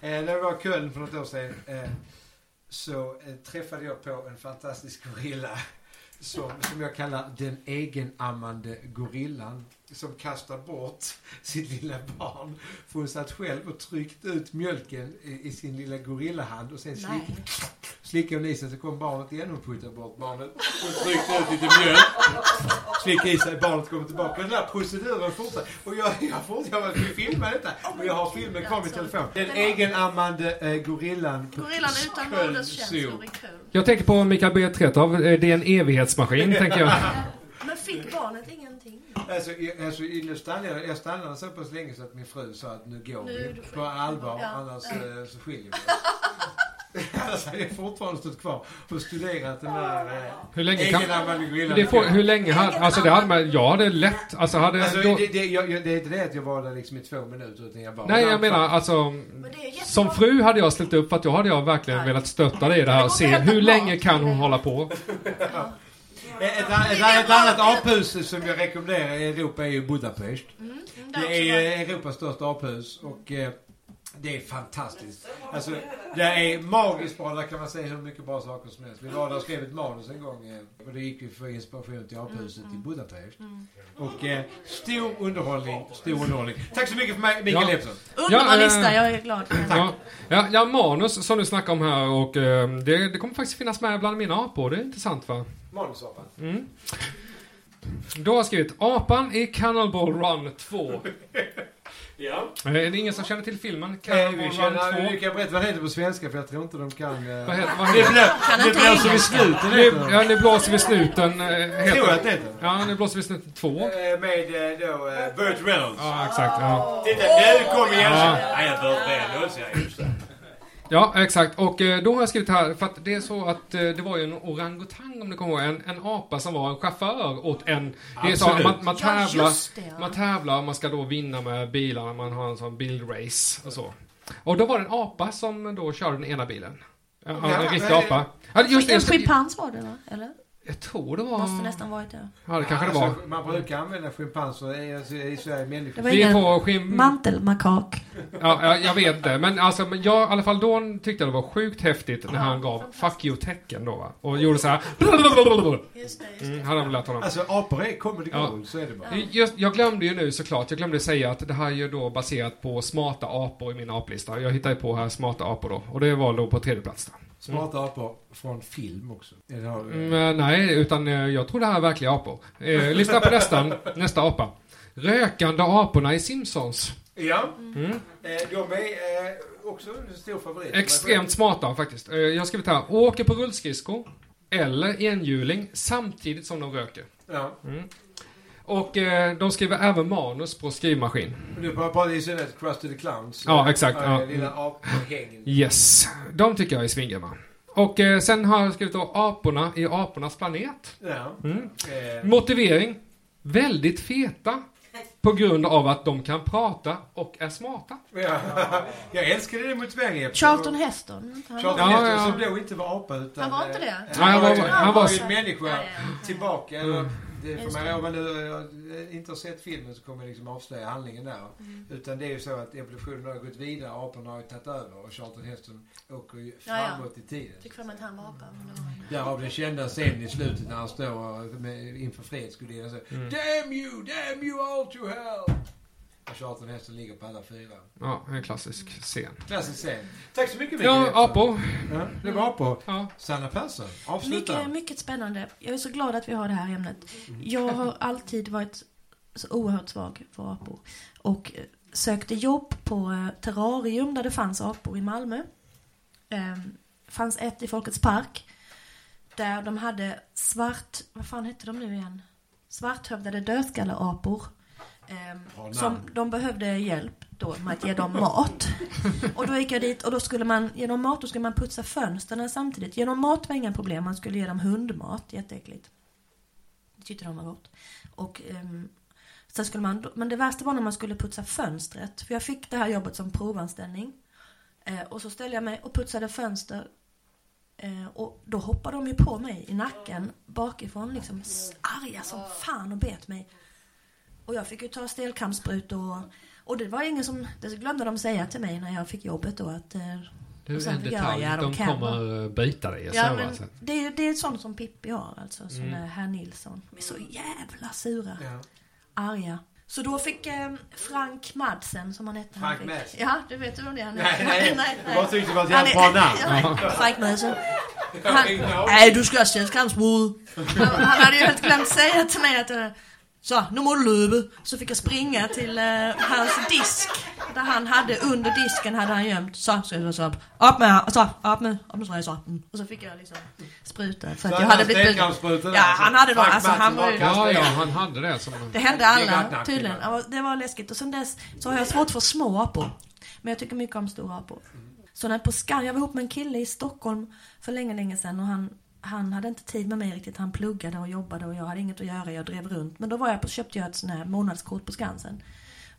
Eh, när jag var i Köln för något år sedan eh, så eh, träffade jag på en fantastisk gorilla som, som jag kallar den egenammande gorillan som kastar bort [LAUGHS] sitt lilla barn. För hon satt själv och tryckt ut mjölken i, i sin lilla gorillahand och sen slick, slickade hon i sig så kom barnet igen och puttade bort barnet. Hon [LAUGHS] tryckte ut lite mjölk, slickade i sig, barnet kom tillbaka. Den där proceduren fortsatte. Och jag, jag, fort, jag vill filma detta. Och jag har filmen kvar i min telefon. Den egenammande eh, gorillan Gorillan utan moderskänslor i kul. Jag tänker på Mikael B. Tretow. Eh, Det är en evighetsmaskin, tänker jag. [LAUGHS] Men fick barnet ingenting? Alltså, i- alltså stannade jag, jag stannade så pass länge så att min fru sa att nu går Nu, vi. På allvar, Ja. annars eh, så skiljer vi oss. Annars [LAUGHS] hade jag fortfarande stått kvar och studerat den där eh, Hur länge kan... Det får, hur länge hade... Alltså det hade man... Ja, det är lätt. Alltså hade... Alltså, då, det, det, jag, jag, det är inte det att jag var där liksom i två minuter utan jag bara... nej, jag menar alltså... Som fru hade jag ställt upp för att då hade jag verkligen velat stötta dig i det här och se hur länge kan hon hålla på. Ett, ett, ett, ett annat aphus som jag rekommenderar i Europa är ju Budapest. Mm, Det är ju Europas största aphus och eh, det är fantastiskt. Alltså, det är magiskt bra. Där kan man säga hur mycket bra saker som helst. Vi var där och skrev ett manus en gång eh, och det gick ju för inspiration till aphuset i Budapest. Och eh, stor underhållning, stor underhållning. Tack så mycket för mig, Mikael Ja. Underbar Ja, eh, lista, jag är glad. Ja, ja, ja, manus som du snackar om här och eh, det, det kommer faktiskt finnas med bland mina apor. Det är intressant va? Manusapan. Du har skrivit Apan i Cannonball Run 2. [LAUGHS] Ja. Eh, Är det ingen som känner till filmen? Eh, Cannonball vi Run känner, 2? vi kan berätta vad det heter på svenska för jag tror inte de kan... Eh, Vad heter, vad det heter? blå- det blåser vid snuten Nu, heter ja, det. nu blåser vi snuten. eh, Tror jag Heter. att det heter. Ja, nu blåser vi snuten 2. Eh, Med eh, då eh, Burt Reynolds. Ja, exakt. Ja. Titta, nu kom igen! Ja. Nej, jag Burt Reynolds, ja just det. Ja, exakt. Och eh, då har jag skrivit här, för att det är så att eh, det var ju en orangutang om du kommer ihåg. En, en apa som var en chaufför åt en... Det är så att man, man Ja, tävlar. just det, ja. Man tävlar och man ska då vinna med bilarna. Man har en sån bilrace och så. Och då var det en apa som då körde den ena bilen. Ja, en Ja, riktig men- apa. Ja, just det, En schimpans var det va? Eller? Jag tror det var... Måste nästan varit det. Ja, det kanske det var. Alltså, man brukar använda schimpanser i, alltså, i Sverige, Det människor. var Vi ingen får skim... mantelmakak. Ja, ja, jag vet inte. Men alltså, men jag i alla fall då tyckte jag det var sjukt häftigt när han gav fuck you-tecken då va. Och gjorde så här. Just det, just Mm, hade de lärt honom. Alltså apor är comedy Ja. gold, så är det bara. Just, jag glömde ju nu såklart, jag glömde säga att det här är ju då baserat på smarta apor i min aplista. Jag hittade på här smarta apor då. Och det var då på tredje plats då. Smarta apor från film också. Har du- Mm, eh, nej, utan eh, jag tror det här är verkliga apor. Eh, lyssna på nästan, [LAUGHS] nästa apa. Rökande aporna i Simpsons. Ja. Mm. Eh, de är eh, också en stor favorit. Extremt smarta faktiskt. Eh, jag har skrivit här, åker på rullskridskor eller enhjuling samtidigt som de röker. Ja. Och eh, de skriver även manus på skrivmaskin. Du pratar i synnerhet Krusty the Clowns. Ja, exakt, Eh, ja. Lilla aphängen. Yes, de tycker jag är svingrymma. Och eh, sen har jag skrivit då aporna i apornas planet. Ja. Mm. Eh, Motivering. Väldigt feta. På grund av att de kan prata och är smarta. ja. [LAUGHS] Jag älskade den motiveringen. Charlton Heston. Han Charlton Ja, Heston ja. som då inte var apa utan... Han var inte det? eh, Nej, han var- ju- han var- ju en människa Ja, ja. tillbaka. Mm. Det man det. om man nu eh, inte har sett filmen så kommer jag liksom avslöja handlingen där. Mm. Utan det är ju så att evolutionen har gått vidare, aporna har ju tagit över och Charlton Heston åker ju Ja, ja. framåt i tiden. Fick för mig att han var apa. inte. Därav den kända scenen i slutet när han står med, inför fredsgudinnan och säger Mm. Damn you, damn you all to hell! Charlton Heston ligger på alla fyra. Ja, en klassisk scen. Klassisk scen. Tack så mycket Mikael Ja, apor. Ja, det var apor. Ja. Sanna Persson, avsluta. Mycket, mycket spännande. Jag är så glad att vi har det här ämnet. Jag har alltid varit så oerhört svag för apor. Och eh, sökte jobb på eh, terrarium där det fanns apor i Malmö. Ehm, fanns ett i Folkets park. Där de hade svart, vad fan hette de nu igen? Svarthövdade dödskalleapor. Ehm, namn. som de behövde hjälp då med att ge dem mat. Och då gick jag dit och då skulle man, genom mat, då skulle man putsa fönstren samtidigt. Genom mat var inga problem, man skulle ge dem hundmat, jätteäckligt. Det tyckte de var gott. Och ehm, sen skulle man, men det värsta var när man skulle putsa fönstret. För jag fick det här jobbet som provanställning. Eh, och så ställde jag mig och putsade fönster. Eh, och då hoppade de ju på mig i nacken bakifrån liksom arga som fan och bet mig. Och jag fick ju ta stelkrampssprutor och, och det var ingen som, det glömde de säga till mig när jag fick jobbet då att sen en jag, detalj. de kommer eh, bita dig. Ja, men alltså. det, är- det är sånt som Pippi har alltså, som Mm. är herr Nilsson. De är så jävla sura, Ja. arga. Så då fick eh, Frank Madsen, som han hette. Frank Madsen? Ja, du vet vem det är? Han Nej, är- nej. Jag [LAUGHS] tyckte det var ett Han jävla bra namn. [LAUGHS] Frank Madsen. Han, nej, du ska ha sällskapsbrud. Han, han hade ju helt glömt säga till mig att eh, så, nu må du löpa. Så fick jag springa till eh, hans disk. Där han hade, under disken hade han gömt. Så, så, så, så upp med, så, upp med, upp med så, så. Mm. Och så fick jag liksom spruta. För att jag han hade blivit Ja, han hade då, alltså han var ju... Ja, ja, han hade det som... Det hände alla tydligen. Det var läskigt. Och sen dess så har jag svårt för små apor. Men jag tycker mycket om stora apor. Så när på Skan, jag var ihop med en kille i Stockholm för länge, länge sedan och han, han hade inte tid med mig riktigt. Han pluggade och jobbade och jag hade inget att göra. Jag drev runt. Men då var jag på, köpte jag ett sånt här månadskort på Skansen.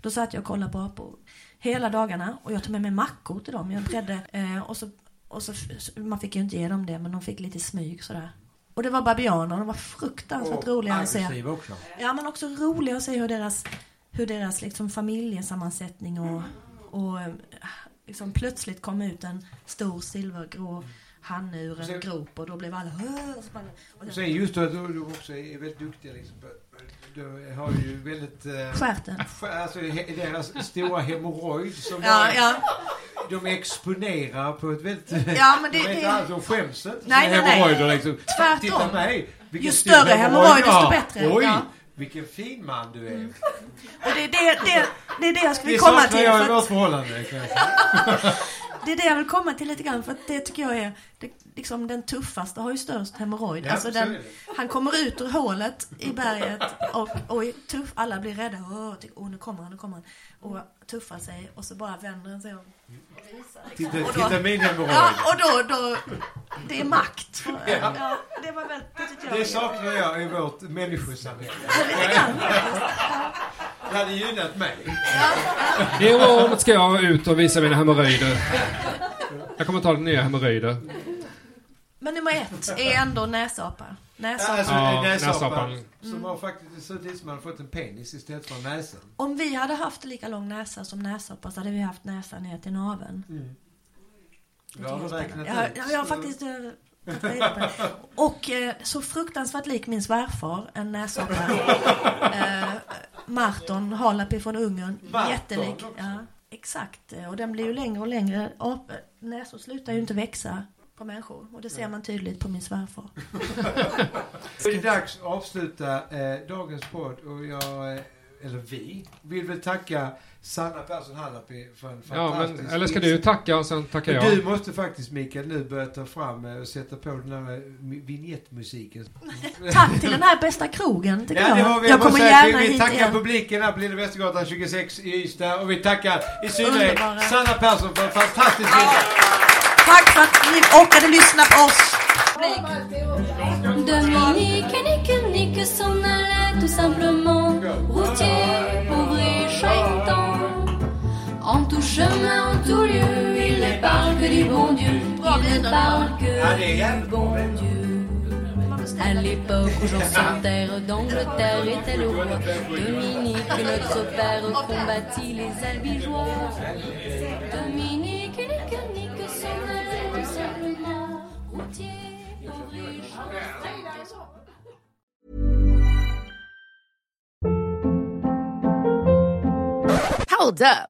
Då satt jag och kollade på apor hela dagarna och jag tog med mig mackor till dem. Jag bredde eh, och så, och så, man fick ju inte ge dem det men de fick lite smyg sådär. Och det var babianer, de var fruktansvärt roliga att se. också. Ja, men också roliga att se hur deras, hur deras liksom familjesammansättning och, och eh, liksom plötsligt kom ut en stor silvergrå hanne ur en grop och då blev alla och sprang- och Och sen just att du också är väldigt duktig liksom. Du har ju väldigt... Eh, Stjärten. Alltså deras stora hemorrojd som Ja, bara- ja. de exponerar på ett väldigt... Ja, men det- de, vet det- allt, de skäms inte. Nej, nej, nej. hemorrojder liksom. Tvärtom. Titta mig. Ju större hemorrojd, desto bättre. Oj, Ja. vilken fin man du är. Och det är det, det, det, är det jag skulle Det komma saknar till. jag i vårt förhållande. kan jag säga. [LAUGHS] det är det jag vill komma till lite grann för att det tycker jag är det, liksom den tuffaste har ju störst hemorrojd. Ja, alltså så den, han kommer ut ur hålet i berget och, och tuff, alla blir rädda. Åh, åh, nu kommer han, nu kommer han. Och tuffar sig och så bara vänder han sig om. Titta, Och då- titta min hemorrojd. Ja, och då, då, det är makt. [LAUGHS] Ja, det var väl, det jag. Det saknar jag i vårt människosamhälle. Det hade gynnat mig. Imorgon ska jag ut och visa mina hemorrojder. Jag kommer ta nya hemorrojder. Men nummer ett är ändå näsapa. Näsapa. Alltså, Ja, näsapan. näsapan. Som har faktiskt det såg ut som har fått en penis istället för näsan. Om vi hade haft lika lång näsa som näsapa så hade vi haft näsan ner till naveln. Det har du räknat Jag, ut. jag, jag har faktiskt... eh. [LAUGHS] Och eh, så fruktansvärt lik min svärfar, en näsapa. [LAUGHS] eh, Marton, Halapi från Ungern. Marton Jättelik. Ja, exakt. Och den blir ju längre och längre. Näsor slutar ju inte växa på människor. Och det ser man tydligt på min svärfar. [LAUGHS] Det är dags att avsluta eh, dagens podd och jag, eh, eller vi, vill väl tacka Sanna Persson Hallapi för en Ja, fantastisk men, eller ska du tacka och sen tackar jag? Du måste faktiskt Mikael nu börja ta fram eh, och sätta på den här eh, vignettmusiken. [LAUGHS] Tack till den här bästa krogen, tycker Ja, det var jag. vi Jag kommer säga. gärna Vi hit tackar igen. publiken här på Lilla Västergatan 26 i Ystad och vi tackar i synnerhet. Sanna Persson för en fantastisk insats. Tack för att ni orkade lyssna på oss. Dominique et Nick, Nick s'en allait tout simplement Routier, pauvre et chantant. En tout chemin, en tout lieu Il ne parle que du bon Dieu. Il ne parle que du bon Dieu. À l'époque où Jean sans terre d'Angleterre était le roi. Dominique, notre père, combattit les albigeois. Dominique et Hold up.